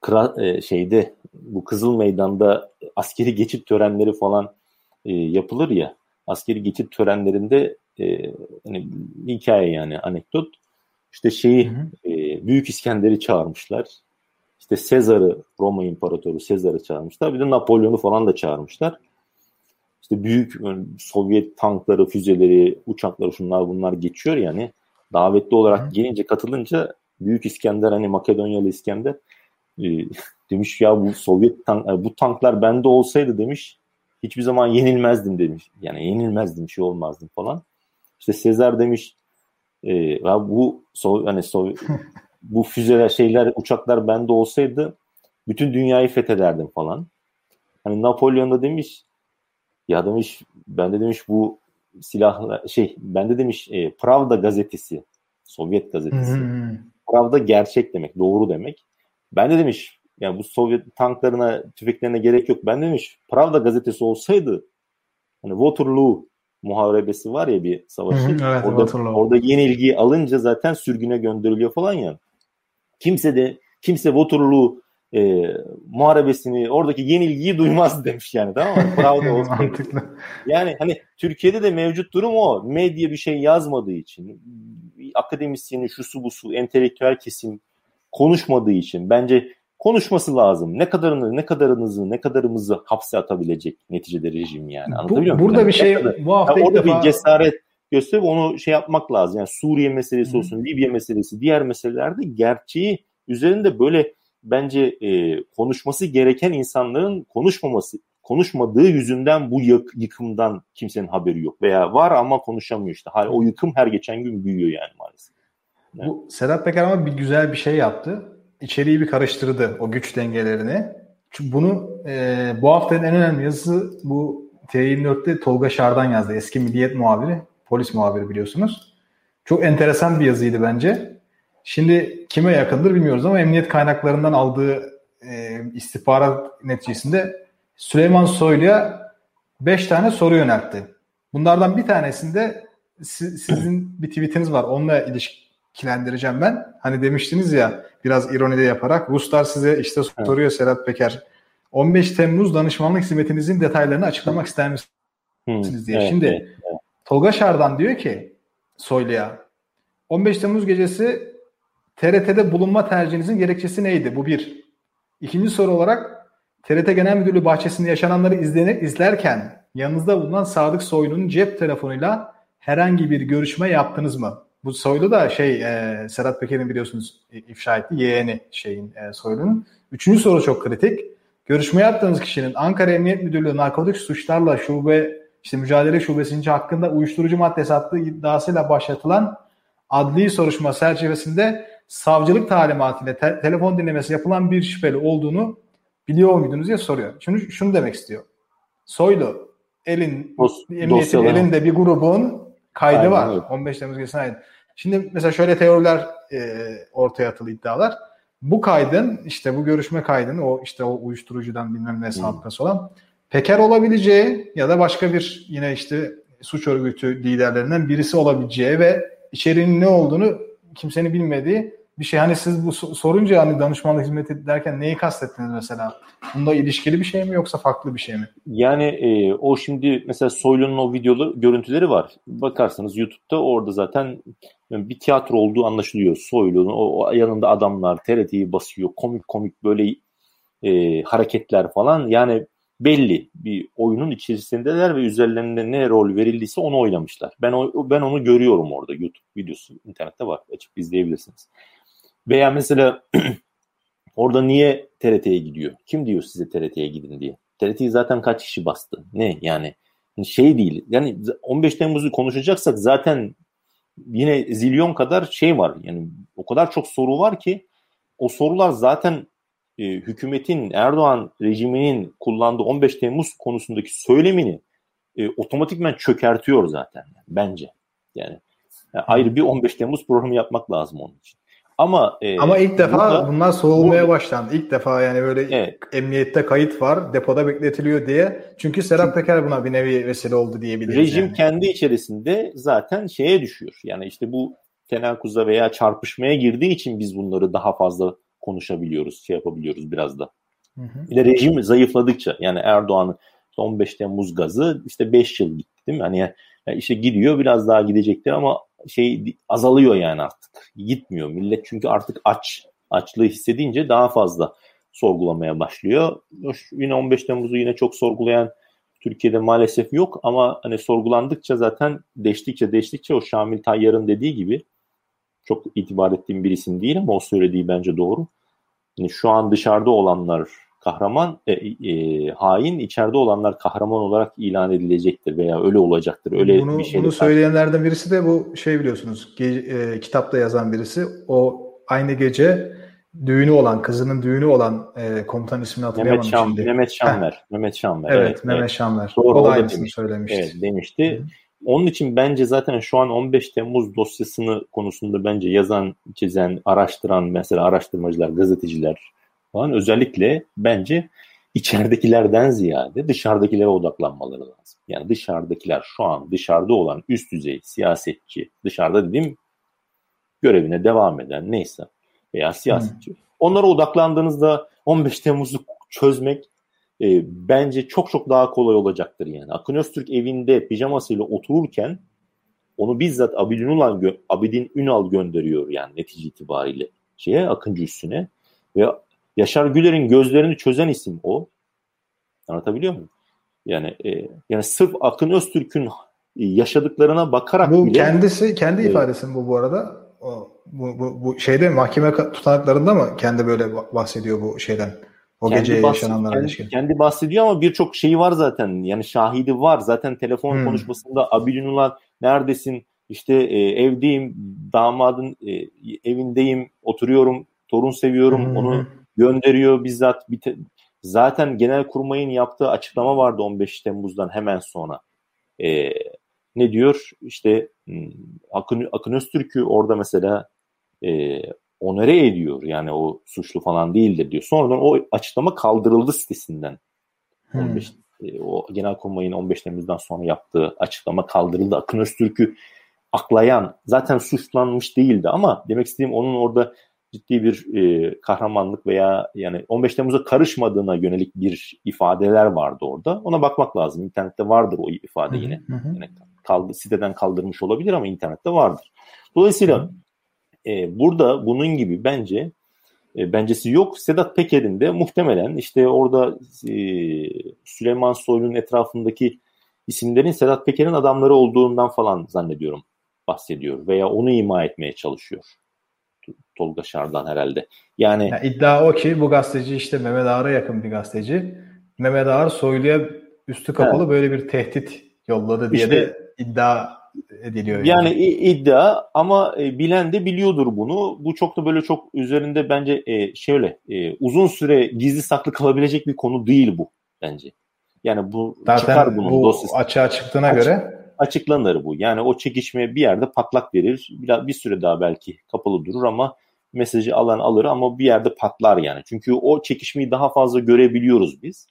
kra, e, şeyde bu Kızıl Meydan'da askeri geçit törenleri falan e, yapılır ya. Askeri geçit törenlerinde e, hani hikaye yani anekdot. İşte şeyi hı hı. E, Büyük İskender'i çağırmışlar. İşte Sezar'ı Roma İmparatoru Sezar'ı çağırmışlar. Bir de Napolyon'u falan da çağırmışlar. İşte büyük Sovyet tankları, füzeleri, uçakları şunlar bunlar geçiyor yani. Davetli olarak gelince katılınca Büyük İskender hani Makedonyalı İskender e, demiş ya bu Sovyet tank, e, bu tanklar bende olsaydı demiş hiçbir zaman yenilmezdim demiş. Yani yenilmezdim şey olmazdım falan. İşte Sezar demiş e, ya bu so, hani so, bu füzeler şeyler uçaklar bende olsaydı bütün dünyayı fethederdim falan. Hani Napolyon da demiş ya demiş ben de demiş bu silahla şey ben de demiş e, Pravda gazetesi Sovyet gazetesi. Hmm. Pravda gerçek demek, doğru demek. Ben de demiş yani bu Sovyet tanklarına, tüfeklerine gerek yok. Ben demiş Pravda gazetesi olsaydı hani Waterloo muharebesi var ya bir savaşı. Hı hı, evet, orada, Waterloo. orada yenilgiyi alınca zaten sürgüne gönderiliyor falan ya. Kimse de kimse Waterloo e, muharebesini oradaki yenilgiyi duymaz demiş yani tamam mı? Pravda olsaydı. yani hani Türkiye'de de mevcut durum o. Medya bir şey yazmadığı için akademisyeni, şusu busu, entelektüel kesim konuşmadığı için bence konuşması lazım. Ne kadarını, ne kadarınızı, ne kadarımızı hapse atabilecek neticede rejim yani. Anlatabiliyor bu, Burada yani bir şey kadar, bu hafta yani orada defa... bir cesaret gösterip onu şey yapmak lazım. Yani Suriye meselesi olsun, Hı. Libya meselesi, diğer meselelerde gerçeği üzerinde böyle bence e, konuşması gereken insanların konuşmaması konuşmadığı yüzünden bu yık, yıkımdan kimsenin haberi yok veya var ama konuşamıyor işte. Hala o yıkım her geçen gün büyüyor yani maalesef. Yani. Bu Sedat Peker ama bir güzel bir şey yaptı. İçeriği bir karıştırdı o güç dengelerini. Çünkü bunu e, bu haftanın en önemli yazısı bu T24'te Tolga Şardan yazdı. Eski Milliyet muhabiri, polis muhabiri biliyorsunuz. Çok enteresan bir yazıydı bence. Şimdi kime yakındır bilmiyoruz ama emniyet kaynaklarından aldığı e, istihbarat neticesinde Süleyman Soylu'ya 5 tane soru yöneltti. Bunlardan bir tanesinde siz, sizin bir tweetiniz var. Onunla ilişkilendireceğim ben. Hani demiştiniz ya biraz ironi de yaparak Ruslar size işte soruyor evet. Serhat Peker. 15 Temmuz danışmanlık hizmetinizin detaylarını açıklamak ister misiniz diye. Evet, Şimdi evet. Tolga Şardan diyor ki Soylu'ya 15 Temmuz gecesi TRT'de bulunma tercihinizin gerekçesi neydi? Bu bir. İkinci soru olarak TRT Genel Müdürlüğü bahçesinde yaşananları izlenir, izlerken yanınızda bulunan Sadık Soylu'nun cep telefonuyla herhangi bir görüşme yaptınız mı? Bu Soylu da şey e, Serhat Peker'in biliyorsunuz ifşa etti yeğeni şeyin e, Soylu'nun. Üçüncü soru çok kritik. Görüşme yaptığınız kişinin Ankara Emniyet Müdürlüğü narkotik suçlarla şube işte mücadele şubesince hakkında uyuşturucu madde sattığı iddiasıyla başlatılan adli soruşturma çerçevesinde savcılık talimatıyla te- telefon dinlemesi yapılan bir şüpheli olduğunu biliyor muydunuz diye soruyor. Şimdi şunu demek istiyor. Soylu elin Dos, emniyetin elinde bir grubun kaydı Aynen, var. Evet. 15 Temmuz gecesine ait. Şimdi mesela şöyle teoriler e, ortaya atıldı iddialar. Bu kaydın işte bu görüşme kaydın o işte o uyuşturucudan bilmem ne sabıkası olan Peker olabileceği ya da başka bir yine işte suç örgütü liderlerinden birisi olabileceği ve içeriğinin ne olduğunu kimsenin bilmediği bir şey. Hani siz bu sorunca hani danışmanlık hizmeti derken neyi kastettiniz mesela? Bunda ilişkili bir şey mi yoksa farklı bir şey mi? Yani e, o şimdi mesela Soylu'nun o videolu görüntüleri var. Bakarsanız YouTube'da orada zaten bir tiyatro olduğu anlaşılıyor. Soylu'nun o, o yanında adamlar TRT'yi basıyor. Komik komik böyle e, hareketler falan. Yani belli bir oyunun içerisindeler ve üzerlerinde ne rol verildiyse onu oynamışlar. Ben o, ben onu görüyorum orada YouTube videosu internette var açıp izleyebilirsiniz. Veya mesela orada niye TRT'ye gidiyor? Kim diyor size TRT'ye gidin diye? TRT'yi zaten kaç kişi bastı? Ne yani? Şey değil. Yani 15 Temmuz'u konuşacaksak zaten yine zilyon kadar şey var. Yani o kadar çok soru var ki o sorular zaten e, hükümetin Erdoğan rejiminin kullandığı 15 Temmuz konusundaki söylemini e, otomatikmen çökertiyor zaten yani, bence. Yani, yani ayrı bir 15 Temmuz programı yapmak lazım onun için. Ama e, ama ilk defa burada, bunlar soğumaya burada, başlandı. İlk defa yani böyle evet. emniyette kayıt var, depoda bekletiliyor diye. Çünkü Serap Peker buna bir nevi vesile oldu diyebiliriz. Rejim yani. kendi içerisinde zaten şeye düşüyor. Yani işte bu tenakuza veya çarpışmaya girdiği için biz bunları daha fazla konuşabiliyoruz, şey yapabiliyoruz biraz da. Hı hı. Bir de rejim zayıfladıkça yani Erdoğan'ın 15 Temmuz gazı işte 5 yıl gitti değil mi? Hani yani işte gidiyor biraz daha gidecektir ama şey azalıyor yani artık. Gitmiyor. Millet çünkü artık aç. Açlığı hissedince daha fazla sorgulamaya başlıyor. Yine 15 Temmuz'u yine çok sorgulayan Türkiye'de maalesef yok ama hani sorgulandıkça zaten değiştikçe değiştikçe o Şamil Tayyar'ın dediği gibi çok itibar ettiğim bir isim değil ama o söylediği bence doğru. Yani şu an dışarıda olanlar kahraman, e, e, hain içeride olanlar kahraman olarak ilan edilecektir veya öyle olacaktır. Öyle bunu, bir şey. Bunu söyleyenlerden birisi de bu şey biliyorsunuz ge- e, kitapta yazan birisi. O aynı gece düğünü olan, kızının düğünü olan e, komutan ismini hatırlayamadım Mehmet Şam, şimdi. Mehmet Şamver. Heh. Mehmet Şamver. Evet, evet Mehmet evet. Şamver. Doğru, o da aynısını demiş, söylemişti. Evet, demişti. Hı. Onun için bence zaten şu an 15 Temmuz dosyasını konusunda bence yazan, çizen, araştıran mesela araştırmacılar, gazeteciler falan özellikle bence içeridekilerden ziyade dışarıdakilere odaklanmaları lazım. Yani dışarıdakiler şu an dışarıda olan üst düzey siyasetçi, dışarıda dediğim görevine devam eden neyse veya siyasetçi. Hmm. Onlara odaklandığınızda 15 Temmuz'u çözmek e, bence çok çok daha kolay olacaktır yani. Akın Öztürk evinde pijamasıyla otururken onu bizzat Abidin Ünal, Abidin Ünal gönderiyor yani netice itibariyle şeye Akıncı üstüne ve Yaşar Güler'in gözlerini çözen isim o. Anlatabiliyor muyum? Yani e, yani sırf Akın Öztürk'ün yaşadıklarına bakarak bu bile, kendisi kendi e, ifadesi mi bu bu arada? O, bu, bu, bu şeyde mahkeme tutanaklarında mı kendi böyle bahsediyor bu şeyden? O kendi gece yaşananlara ilişkin. Kendi bahsediyor ama birçok şeyi var zaten. Yani şahidi var. Zaten telefon hmm. konuşmasında Abilunullah neredesin? İşte e, evdeyim, damadın e, evindeyim, oturuyorum, torun seviyorum, hmm. onu gönderiyor bizzat. Zaten genel kurmayın yaptığı açıklama vardı 15 Temmuz'dan hemen sonra. E, ne diyor? İşte hmm, Akın, Akın Öztürk'ü orada mesela e, onere ediyor. Yani o suçlu falan değildir diyor. Sonradan o açıklama kaldırıldı sitesinden. Hmm. 15, e, o Genelkurmay'ın 15 Temmuz'dan sonra yaptığı açıklama kaldırıldı. Akın Öztürk'ü aklayan zaten suçlanmış değildi ama demek istediğim onun orada ciddi bir e, kahramanlık veya yani 15 Temmuz'a karışmadığına yönelik bir ifadeler vardı orada. Ona bakmak lazım. İnternette vardır o ifade yine. Hı hı. Yani kaldı, siteden kaldırmış olabilir ama internette vardır. Dolayısıyla hı e, burada bunun gibi bence e, bencesi yok. Sedat Peker'in de muhtemelen işte orada e, Süleyman Soylu'nun etrafındaki isimlerin Sedat Peker'in adamları olduğundan falan zannediyorum bahsediyor veya onu ima etmeye çalışıyor. Tolga Şardan herhalde. Yani, yani iddia o ki bu gazeteci işte Mehmet Ağar'a yakın bir gazeteci. Mehmet Ağar Soylu'ya üstü kapalı he. böyle bir tehdit yolladı diye işte, de iddia ediliyor. Yani, yani iddia ama e, bilen de biliyordur bunu. Bu çok da böyle çok üzerinde bence e, şöyle e, uzun süre gizli saklı kalabilecek bir konu değil bu bence. Yani bu Zaten çıkar bunun bu dosyası. açığa çıktığına Açık, göre açıklanır bu. Yani o çekişme bir yerde patlak verir. Bir, bir süre daha belki kapalı durur ama mesajı alan alır ama bir yerde patlar yani. Çünkü o çekişmeyi daha fazla görebiliyoruz biz.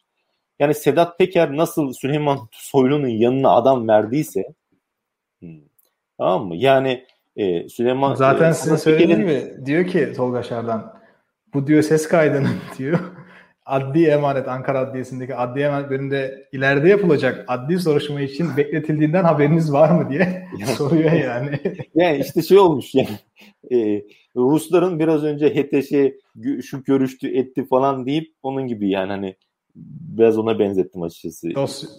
Yani Sedat Peker nasıl Süleyman Soylu'nun yanına adam verdiyse tamam mı? Yani e, Süleyman zaten e, sizin söylediğiniz gibi diyor ki Tolga Şardan bu diyor ses kaydının diyor adli emanet Ankara Adliyesi'ndeki adli emanet bölümünde ileride yapılacak adli soruşturma için bekletildiğinden haberiniz var mı diye soruyor yani. yani işte şey olmuş yani e, Rusların biraz önce HTŞ şu görüştü etti falan deyip onun gibi yani hani biraz ona benzettim açıkçası.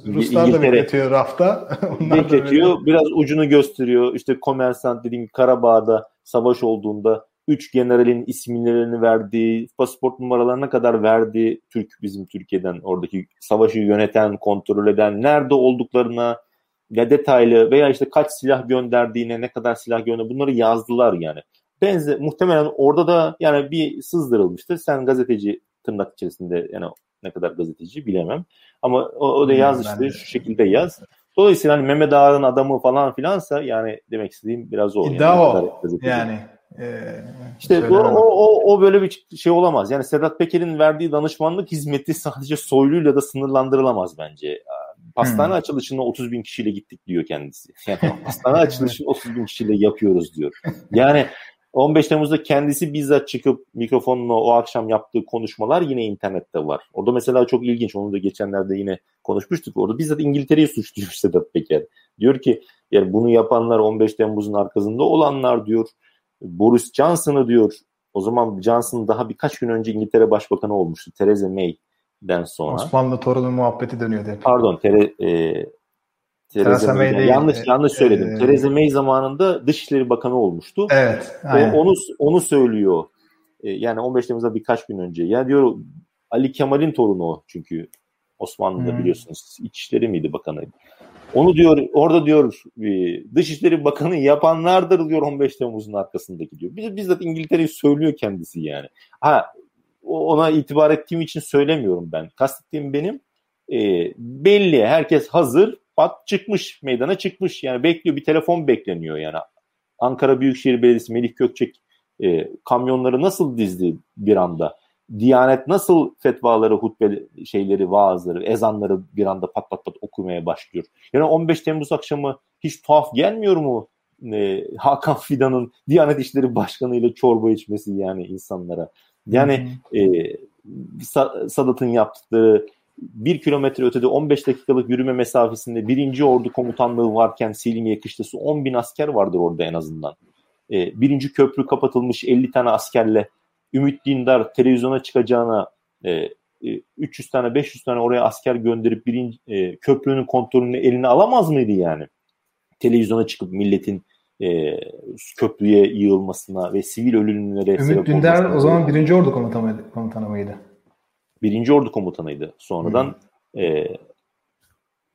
Ruslar İngiltere, da bekletiyor rafta. bekletiyor. Biraz ucunu gösteriyor. İşte komersant dediğim Karabağ'da savaş olduğunda üç generalin isimlerini verdiği, pasaport numaralarına kadar verdiği Türk bizim Türkiye'den oradaki savaşı yöneten, kontrol eden, nerede olduklarına ne detaylı veya işte kaç silah gönderdiğine, ne kadar silah gönder bunları yazdılar yani. Benze muhtemelen orada da yani bir sızdırılmıştır. Sen gazeteci tırnak içerisinde yani ne kadar gazeteci bilemem. Ama o, o da yaz işte şu şekilde yaz. Dolayısıyla hani Mehmet Ağar'ın adamı falan filansa yani demek istediğim biraz o. İddia yani, o. Yani Ee, işte bu, o, o, o böyle bir şey olamaz. Yani Sedat Peker'in verdiği danışmanlık hizmeti sadece soyluyla da sınırlandırılamaz bence. Pastane hmm. açılışına 30 bin kişiyle gittik diyor kendisi. Yani pastane açılışını 30 bin kişiyle yapıyoruz diyor. Yani 15 Temmuz'da kendisi bizzat çıkıp mikrofonla o akşam yaptığı konuşmalar yine internette var. Orada mesela çok ilginç. Onu da geçenlerde yine konuşmuştuk. Orada bizzat İngiltere'yi suçluyor Sedat Peker. Diyor ki yani bunu yapanlar 15 Temmuz'un arkasında olanlar diyor. Boris Johnson'ı diyor. O zaman Johnson daha birkaç gün önce İngiltere Başbakanı olmuştu. Theresa May'den sonra. Osmanlı torunu muhabbeti dönüyordu. Pardon. Tere, e, Theresa May değil. Yanlış yanlış söyledim. Ee, Theresa May zamanında Dışişleri Bakanı olmuştu. Evet. Aynen. onu onu söylüyor. Ee, yani 15 Temmuz'da birkaç gün önce. Ya diyor Ali Kemal'in torunu o çünkü Osmanlı'da hmm. biliyorsunuz İçişleri miydi bakanıydı. Onu diyor orada diyor e, Dışişleri Bakanı yapanlardır diyor 15 Temmuz'un arkasındaki diyor. Biz bizzat İngiltere'yi söylüyor kendisi yani. Ha ona itibar ettiğim için söylemiyorum ben. Kastettiğim benim e, belli herkes hazır at çıkmış meydana çıkmış yani bekliyor bir telefon bekleniyor yani. Ankara Büyükşehir Belediyesi Melih Gökçek e, kamyonları nasıl dizdi bir anda? Diyanet nasıl fetvaları, hutbe şeyleri, vaazları, ezanları bir anda pat pat pat okumaya başlıyor? Yani 15 Temmuz akşamı hiç tuhaf gelmiyor mu e, Hakan Fidan'ın Diyanet İşleri Başkanı ile çorba içmesi yani insanlara? Yani hmm. e, Sadat'ın yaptıkları 1 kilometre ötede 15 dakikalık yürüme mesafesinde 1. Ordu Komutanlığı varken Selimiye Kışlası 10 bin asker vardır orada en azından. Ee, e, 1. Köprü kapatılmış 50 tane askerle Ümit Dindar televizyona çıkacağına e, e 300 tane 500 tane oraya asker gönderip birinci, e, köprünün kontrolünü eline alamaz mıydı yani? Televizyona çıkıp milletin e, köprüye yığılmasına ve sivil ölümlere Ümit sebep Dündar o zaman birinci ordu komutanı mıydı? Birinci ordu komutanıydı. Sonradan hmm. e,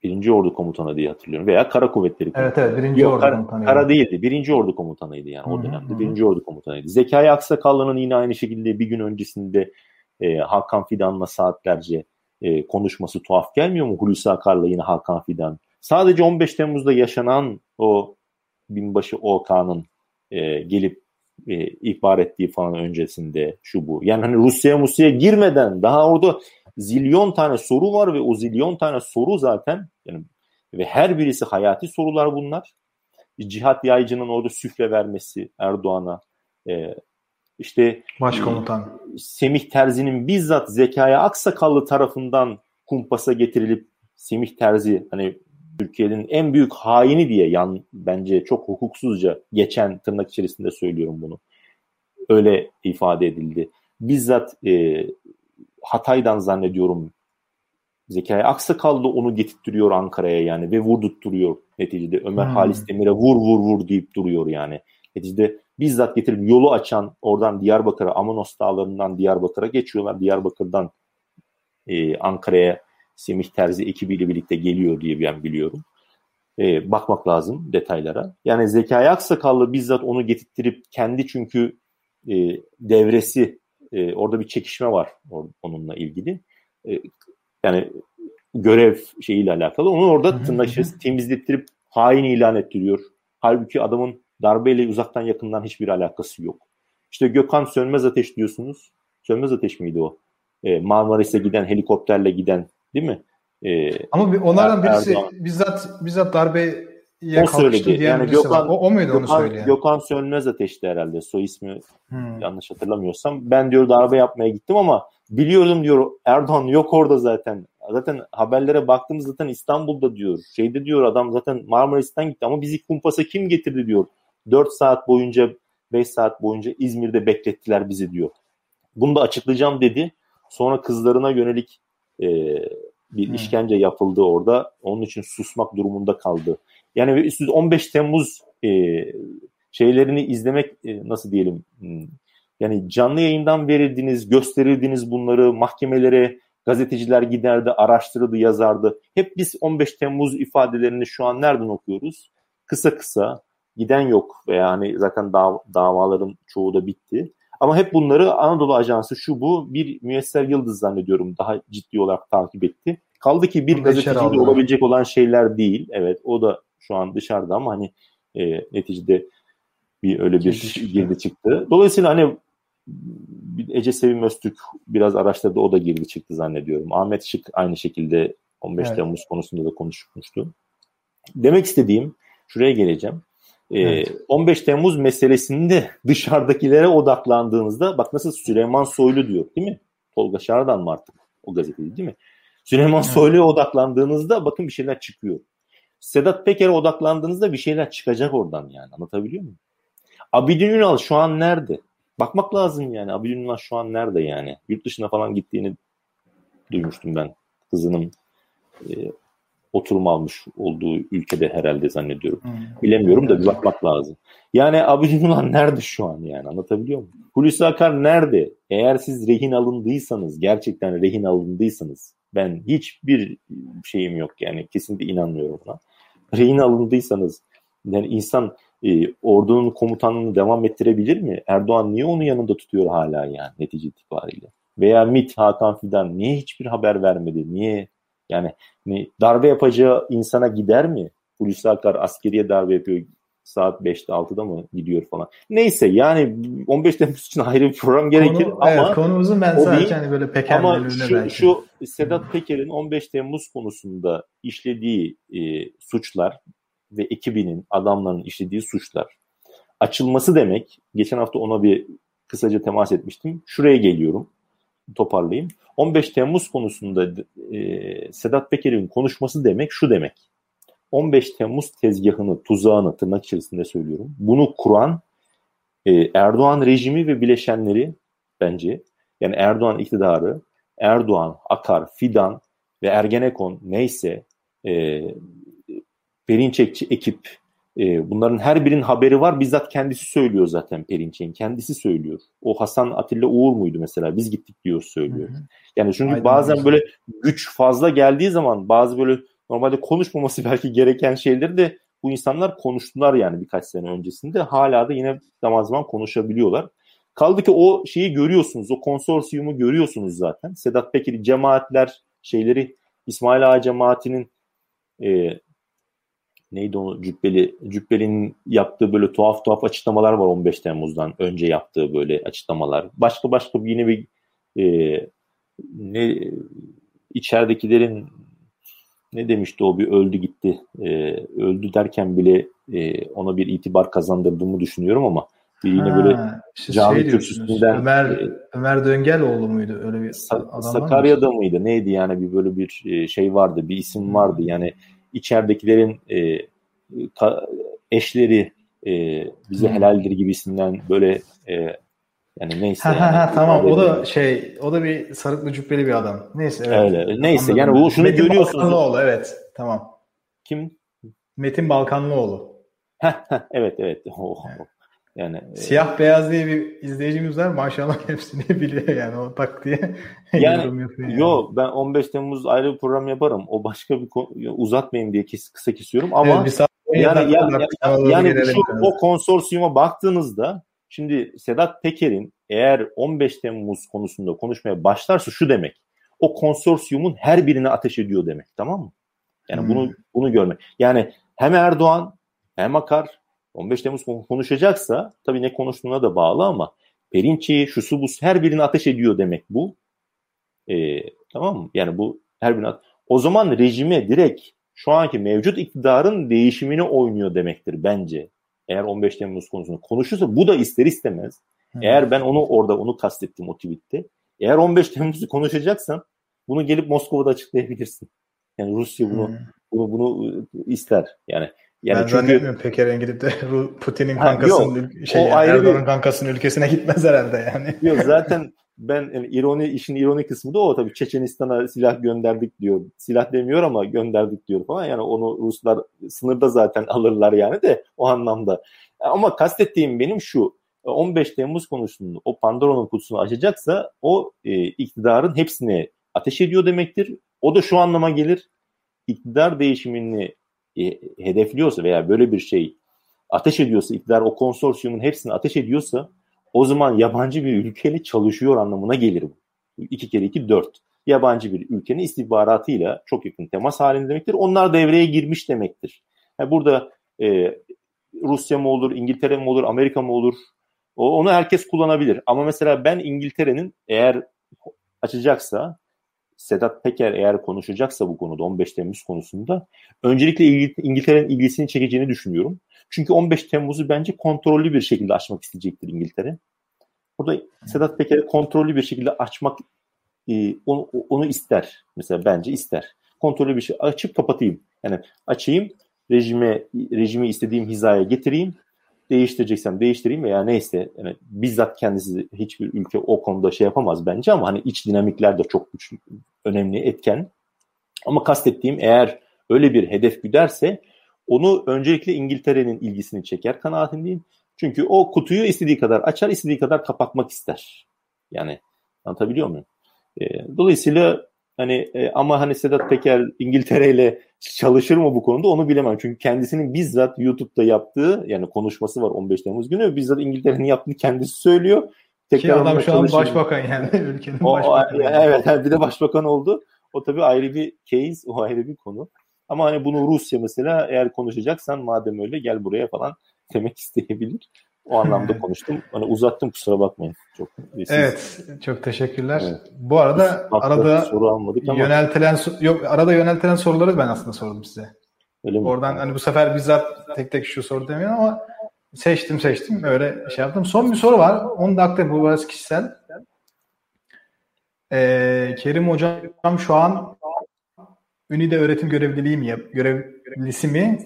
birinci ordu komutanı diye hatırlıyorum. Veya kara kuvvetleri komutanı. Evet evet birinci Yok, ordu kara, komutanıydı. Kara değildi. Birinci ordu komutanıydı yani hmm. o dönemde. Hmm. Birinci ordu komutanıydı. Zekai Aksakallı'nın yine aynı şekilde bir gün öncesinde e, Hakan Fidan'la saatlerce e, konuşması tuhaf gelmiyor mu? Hulusi Akar'la yine Hakan Fidan. Sadece 15 Temmuz'da yaşanan o binbaşı OK'nın e, gelip e, ihbar ettiği falan öncesinde şu bu. Yani hani Rusya Rusya'ya girmeden daha orada zilyon tane soru var ve o zilyon tane soru zaten yani ve her birisi hayati sorular bunlar. Cihat Yaycı'nın orada süfle vermesi Erdoğan'a e, işte başkomutan e, Semih Terzi'nin bizzat Zekaya Aksakallı tarafından kumpasa getirilip Semih Terzi hani Türkiye'nin en büyük haini diye yan bence çok hukuksuzca geçen tırnak içerisinde söylüyorum bunu. Öyle ifade edildi. Bizzat e, Hatay'dan zannediyorum Zekai Aksakallı onu getirtiyor Ankara'ya yani ve vurdurtturuyor neticede. Ömer hmm. Halis Demir'e vur vur vur deyip duruyor yani. Neticede bizzat getirip yolu açan oradan Diyarbakır'a Amanos dağlarından Diyarbakır'a geçiyorlar. Diyarbakır'dan e, Ankara'ya Semih Terzi ekibiyle birlikte geliyor diye ben biliyorum. E, bakmak lazım detaylara. Yani Zekai Aksakallı bizzat onu getirttirip kendi çünkü e, devresi e, orada bir çekişme var onunla ilgili. E, yani görev şeyiyle alakalı. Onu orada tırnak temizlettirip hain ilan ettiriyor. Halbuki adamın darbeyle uzaktan yakından hiçbir alakası yok. İşte Gökhan Sönmez Ateş diyorsunuz. Sönmez Ateş miydi o? E, Marmaris'e giden, helikopterle giden Değil mi? Ee, Ama bir, onlardan birisi Erdoğan. bizzat bizzat darbe o söyledi. Yani Gökhan, o, o muydu Gökhan, onu söyleyen? Gökhan Sönmez Ateş'ti herhalde. Soy ismi hmm. yanlış hatırlamıyorsam. Ben diyor darbe yapmaya gittim ama biliyordum diyor Erdoğan yok orada zaten. Zaten haberlere baktığımız zaten İstanbul'da diyor. Şeyde diyor adam zaten Marmaris'ten gitti ama bizi kumpasa kim getirdi diyor. 4 saat boyunca 5 saat boyunca İzmir'de beklettiler bizi diyor. Bunu da açıklayacağım dedi. Sonra kızlarına yönelik e, bir hmm. işkence yapıldı orada. Onun için susmak durumunda kaldı. Yani 15 Temmuz e, şeylerini izlemek e, nasıl diyelim hmm, yani canlı yayından verirdiniz, gösterirdiniz bunları mahkemelere, gazeteciler giderdi, araştırırdı, yazardı. Hep biz 15 Temmuz ifadelerini şu an nereden okuyoruz? Kısa kısa, giden yok veya hani zaten dav davaların çoğu da bitti. Ama hep bunları Anadolu Ajansı şu bu bir Müyesser Yıldız zannediyorum daha ciddi olarak takip etti. Kaldı ki bir gazeteciyle olabilecek olan şeyler değil. Evet o da şu an dışarıda ama hani e, neticede bir öyle bir girdi, girdi çıktı. Dolayısıyla hani Ece Sevim Öztürk biraz araştırdı o da girdi çıktı zannediyorum. Ahmet Şık aynı şekilde 15 evet. Temmuz konusunda da konuşmuştu. Demek istediğim şuraya geleceğim. Ee, evet. 15 Temmuz meselesinde dışarıdakilere odaklandığınızda bak nasıl Süleyman Soylu diyor değil mi? Tolga Şardan mı artık o gazeteci değil mi? Süleyman evet. Soylu'ya odaklandığınızda bakın bir şeyler çıkıyor. Sedat Peker'e odaklandığınızda bir şeyler çıkacak oradan yani anlatabiliyor muyum? Abidin Ünal şu an nerede? Bakmak lazım yani. Abidin Ünal şu an nerede yani? Yurt dışına falan gittiğini duymuştum ben. Kızının e, oturum almış olduğu ülkede herhalde zannediyorum. Hmm. Bilemiyorum da bir bakmak lazım. Yani Abidin Ulan nerede şu an yani anlatabiliyor muyum? Hulusi Akar nerede? Eğer siz rehin alındıysanız, gerçekten rehin alındıysanız ben hiçbir şeyim yok yani kesinlikle inanmıyorum buna. Rehin alındıysanız yani insan e, ordunun komutanlığını devam ettirebilir mi? Erdoğan niye onu yanında tutuyor hala yani netice itibariyle? Veya MIT Hakan Fidan niye hiçbir haber vermedi? Niye yani hani darbe yapacağı insana gider mi? Hulusi Akar askeriye darbe yapıyor saat 5'te 6'da mı gidiyor falan. Neyse yani 15 Temmuz için ayrı bir program gerekir Konu, ama evet, konumuzun ben sadece hani böyle Peker ama şu, belki. şu Sedat Peker'in 15 Temmuz konusunda işlediği e, suçlar ve ekibinin adamların işlediği suçlar açılması demek geçen hafta ona bir kısaca temas etmiştim. Şuraya geliyorum toparlayayım. 15 Temmuz konusunda e, Sedat Peker'in konuşması demek şu demek. 15 Temmuz tezgahını, tuzağını tırnak içerisinde söylüyorum. Bunu kuran e, Erdoğan rejimi ve bileşenleri bence yani Erdoğan iktidarı, Erdoğan, Akar, Fidan ve Ergenekon neyse e, Perinçekçi ekip e, bunların her birinin haberi var. Bizzat kendisi söylüyor zaten Perinçek'in. Kendisi söylüyor. O Hasan Atilla Uğur muydu mesela? Biz gittik diyor söylüyor. Hı hı. Yani çünkü Aynen bazen böyle güç fazla geldiği zaman bazı böyle normalde konuşmaması belki gereken şeyleri de bu insanlar konuştular yani birkaç sene öncesinde. Hala da yine zaman zaman konuşabiliyorlar. Kaldı ki o şeyi görüyorsunuz, o konsorsiyumu görüyorsunuz zaten. Sedat Peker'i cemaatler şeyleri İsmail Ağa cemaatinin e, neydi onu Cübbeli Cübbeli'nin yaptığı böyle tuhaf tuhaf açıklamalar var 15 Temmuz'dan önce yaptığı böyle açıklamalar. Başka başka yine bir e, ne içeridekilerin ne demişti o bir öldü gitti. E, öldü derken bile e, ona bir itibar kazandırdığımı düşünüyorum ama bir yine ha, böyle işte cami şey kürsüsünden Ömer, e, Ömer Döngeloğlu muydu? Öyle bir Sa- Sakarya'da mıydı? Neydi yani? Bir böyle bir e, şey vardı bir isim vardı. Yani içeridekilerin e, ka, eşleri e, bize hmm. helaldir gibisinden böyle e, yani neyse. Ha, yani, ha, tamam o da şey o da bir sarıklı cübbeli bir adam. Neyse evet. Öyle. Neyse Anladım. yani bu şunu Metin görüyorsunuz. Balkanlıoğlu evet tamam. Kim? Metin Balkanlıoğlu. evet evet. Oh, evet. Yani e, siyah e, beyaz diye bir izleyicimiz var. Maşallah hepsini biliyor yani o tak diye yani, yorum yapıyor. Yani. Yo ben 15 Temmuz ayrı bir program yaparım. O başka bir uzatmayayım diye kes, kısa kesiyorum ama evet, bir yani yani, yani, yani şu, o konsorsiyuma baktığınızda şimdi Sedat Peker'in eğer 15 Temmuz konusunda konuşmaya başlarsa şu demek. O konsorsiyumun her birine ateş ediyor demek. Tamam mı? Yani hmm. bunu bunu görmek. Yani hem Erdoğan hem Akar 15 Temmuz konuşacaksa tabii ne konuştuğuna da bağlı ama Perinçi, şusu bu her birini ateş ediyor demek bu. Ee, tamam mı? Yani bu her birini O zaman rejime direkt şu anki mevcut iktidarın değişimini oynuyor demektir bence. Eğer 15 Temmuz konusunda konuşursa bu da ister istemez. Hı. Eğer ben onu orada onu kastettim o tweette. Eğer 15 Temmuz'u konuşacaksan bunu gelip Moskova'da açıklayabilirsin. Yani Rusya bunu Hı. bunu bunu ister. Yani yani ben çünkü... zannetmiyorum Peker'in gidip de Putin'in kankasının şey, yani, Erdoğan'ın kankasının ülkesine gitmez herhalde yani. Yok zaten ben yani ironi işin ironi kısmı da o tabii Çeçenistan'a silah gönderdik diyor. Silah demiyor ama gönderdik diyor falan. Yani onu Ruslar sınırda zaten alırlar yani de o anlamda. Ama kastettiğim benim şu 15 Temmuz konusunda o Pandora'nın kutusunu açacaksa o e, iktidarın hepsini ateş ediyor demektir. O da şu anlama gelir. İktidar değişimini e, hedefliyorsa veya böyle bir şey ateş ediyorsa, iktidar o konsorsiyumun hepsini ateş ediyorsa o zaman yabancı bir ülkeyle çalışıyor anlamına gelir bu. İki kere iki dört. Yabancı bir ülkenin istihbaratıyla çok yakın temas halinde demektir. Onlar devreye girmiş demektir. Yani burada e, Rusya mı olur, İngiltere mi olur, Amerika mı olur? O, onu herkes kullanabilir. Ama mesela ben İngiltere'nin eğer açacaksa Sedat Peker eğer konuşacaksa bu konuda 15 Temmuz konusunda öncelikle İngiltere'nin ilgisini çekeceğini düşünüyorum. Çünkü 15 Temmuz'u bence kontrollü bir şekilde açmak isteyecektir İngiltere. Burada Sedat Peker'e kontrollü bir şekilde açmak e, onu, onu ister. Mesela bence ister. Kontrollü bir şey açıp kapatayım. Yani açayım rejime rejimi istediğim hizaya getireyim değiştireceksem değiştireyim veya neyse yani bizzat kendisi hiçbir ülke o konuda şey yapamaz bence ama hani iç dinamikler de çok güçlü, önemli etken. Ama kastettiğim eğer öyle bir hedef güderse onu öncelikle İngiltere'nin ilgisini çeker kanaatindeyim. Çünkü o kutuyu istediği kadar açar, istediği kadar kapatmak ister. Yani anlatabiliyor muyum? E, dolayısıyla hani e, ama hani Sedat Peker İngiltere ile çalışır mı bu konuda onu bilemem. Çünkü kendisinin bizzat YouTube'da yaptığı yani konuşması var 15 Temmuz günü. Bizzat İngiltere'nin yaptığını kendisi söylüyor. Tekrar Ki adam şu an başbakan yani ülkenin o, başbakanı. O, evet bir de başbakan oldu. O tabii ayrı bir case, o ayrı bir konu. Ama hani bunu Rusya mesela eğer konuşacaksan madem öyle gel buraya falan demek isteyebilir. O anlamda konuştum. Hani uzattım kusura bakmayın. Çok siz... Evet, çok teşekkürler. Evet. Bu arada arada soru almadık ama yöneltilen yok arada yöneltilen soruları ben aslında sordum size. Öyle mi? Oradan hani bu sefer bizzat tek tek şu soru demiyorum ama seçtim seçtim öyle şey yaptım. Son bir soru var. Onu da bu biraz kişisel. Ee, Kerim hocam şu an Ünide öğretim görevliliği mi görevlisi mi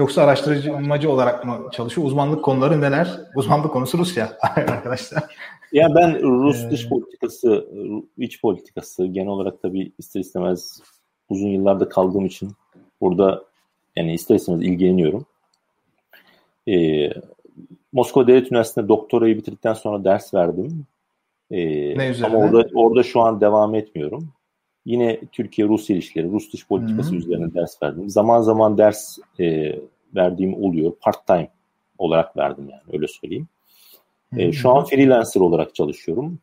yoksa araştırmacı olarak mı çalışıyor? Uzmanlık konuları neler? Uzmanlık konusu Rusya arkadaşlar. Ya ben Rus ee, dış politikası, iç politikası genel olarak tabii ister istemez uzun yıllarda kaldığım için burada yani ister istemez ilgileniyorum. Ee, Moskova Devlet Üniversitesi'nde doktorayı bitirdikten sonra ders verdim. Ee, ne üzerine? Ama orada, orada şu an devam etmiyorum. Yine Türkiye-Rus ilişkileri, Rus dış politikası Hı-hı. üzerine ders verdim. Zaman zaman ders e, verdiğim oluyor. Part-time olarak verdim yani öyle söyleyeyim. E, şu an freelancer olarak çalışıyorum.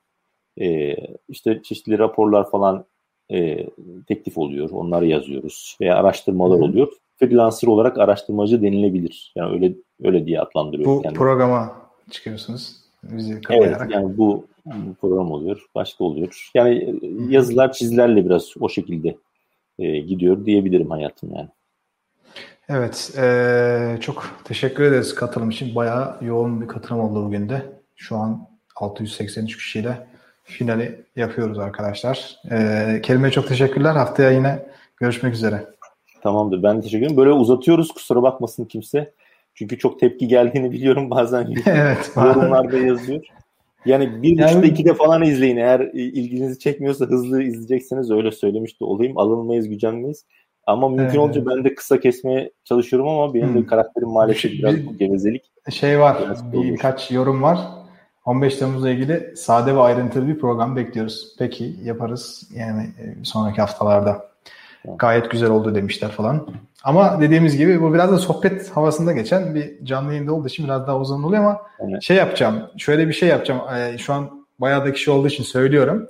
E, işte çeşitli raporlar falan e, teklif oluyor. Onları yazıyoruz. Veya araştırmalar Hı-hı. oluyor. Freelancer olarak araştırmacı denilebilir. Yani öyle öyle diye adlandırıyorum. Bu kendimi. programa çıkıyorsunuz. Bizi evet yani bu program oluyor. Başka oluyor. Yani yazılar çizilerle biraz o şekilde e, gidiyor diyebilirim hayatım yani. Evet. E, çok teşekkür ederiz katılım için. Bayağı yoğun bir katılım oldu bugün de. Şu an 683 kişiyle finali yapıyoruz arkadaşlar. E, Kerim'e çok teşekkürler. Haftaya yine görüşmek üzere. Tamamdır. Ben teşekkür ederim. Böyle uzatıyoruz. Kusura bakmasın kimse. Çünkü çok tepki geldiğini biliyorum bazen evet, yorumlarda yazıyor. Yani bir yani, buçukta ikide falan izleyin. Eğer ilginizi çekmiyorsa hızlı izleyecekseniz öyle söylemiş de olayım. Alınmayız, gücenmeyiz. Ama mümkün evet. olunca ben de kısa kesmeye çalışıyorum ama benim de hmm. karakterim maalesef bir, biraz bir, gevezelik. Şey var, bir, birkaç yorum var. 15 Temmuz'la ilgili sade ve ayrıntılı bir program bekliyoruz. Peki yaparız yani e, sonraki haftalarda. Gayet güzel oldu demişler falan. Ama dediğimiz gibi bu biraz da sohbet havasında geçen bir canlı yayında olduğu için biraz daha uzun oluyor ama evet. şey yapacağım. Şöyle bir şey yapacağım. Ee, şu an bayağı da kişi olduğu için söylüyorum.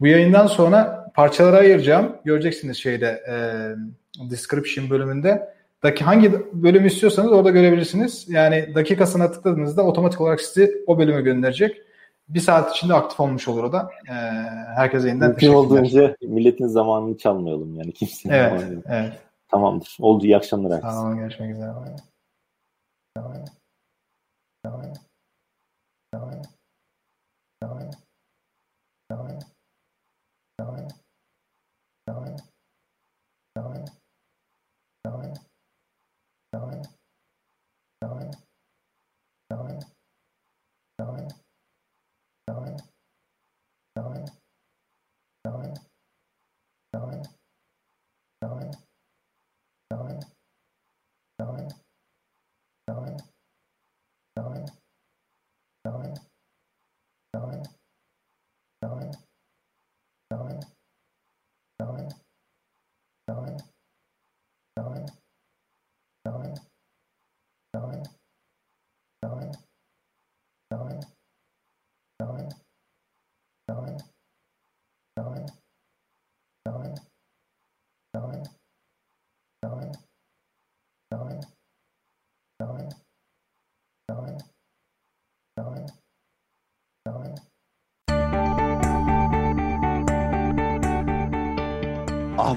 Bu yayından sonra parçalara ayıracağım. Göreceksiniz şeyde e, description bölümünde. Daki hangi bölümü istiyorsanız orada görebilirsiniz. Yani dakikasına tıkladığınızda otomatik olarak sizi o bölüme gönderecek. Bir saat içinde aktif olmuş olur o da. Ee, herkese yeniden Mümkün olduğunca milletin zamanını çalmayalım yani kimsenin evet, Evet. Tamamdır. Oldu. İyi akşamlar herkese. Tamam. Görüşmek üzere. Tamam. Tamam. Tamam. Tamam. Tamam. Tamam. Tamam.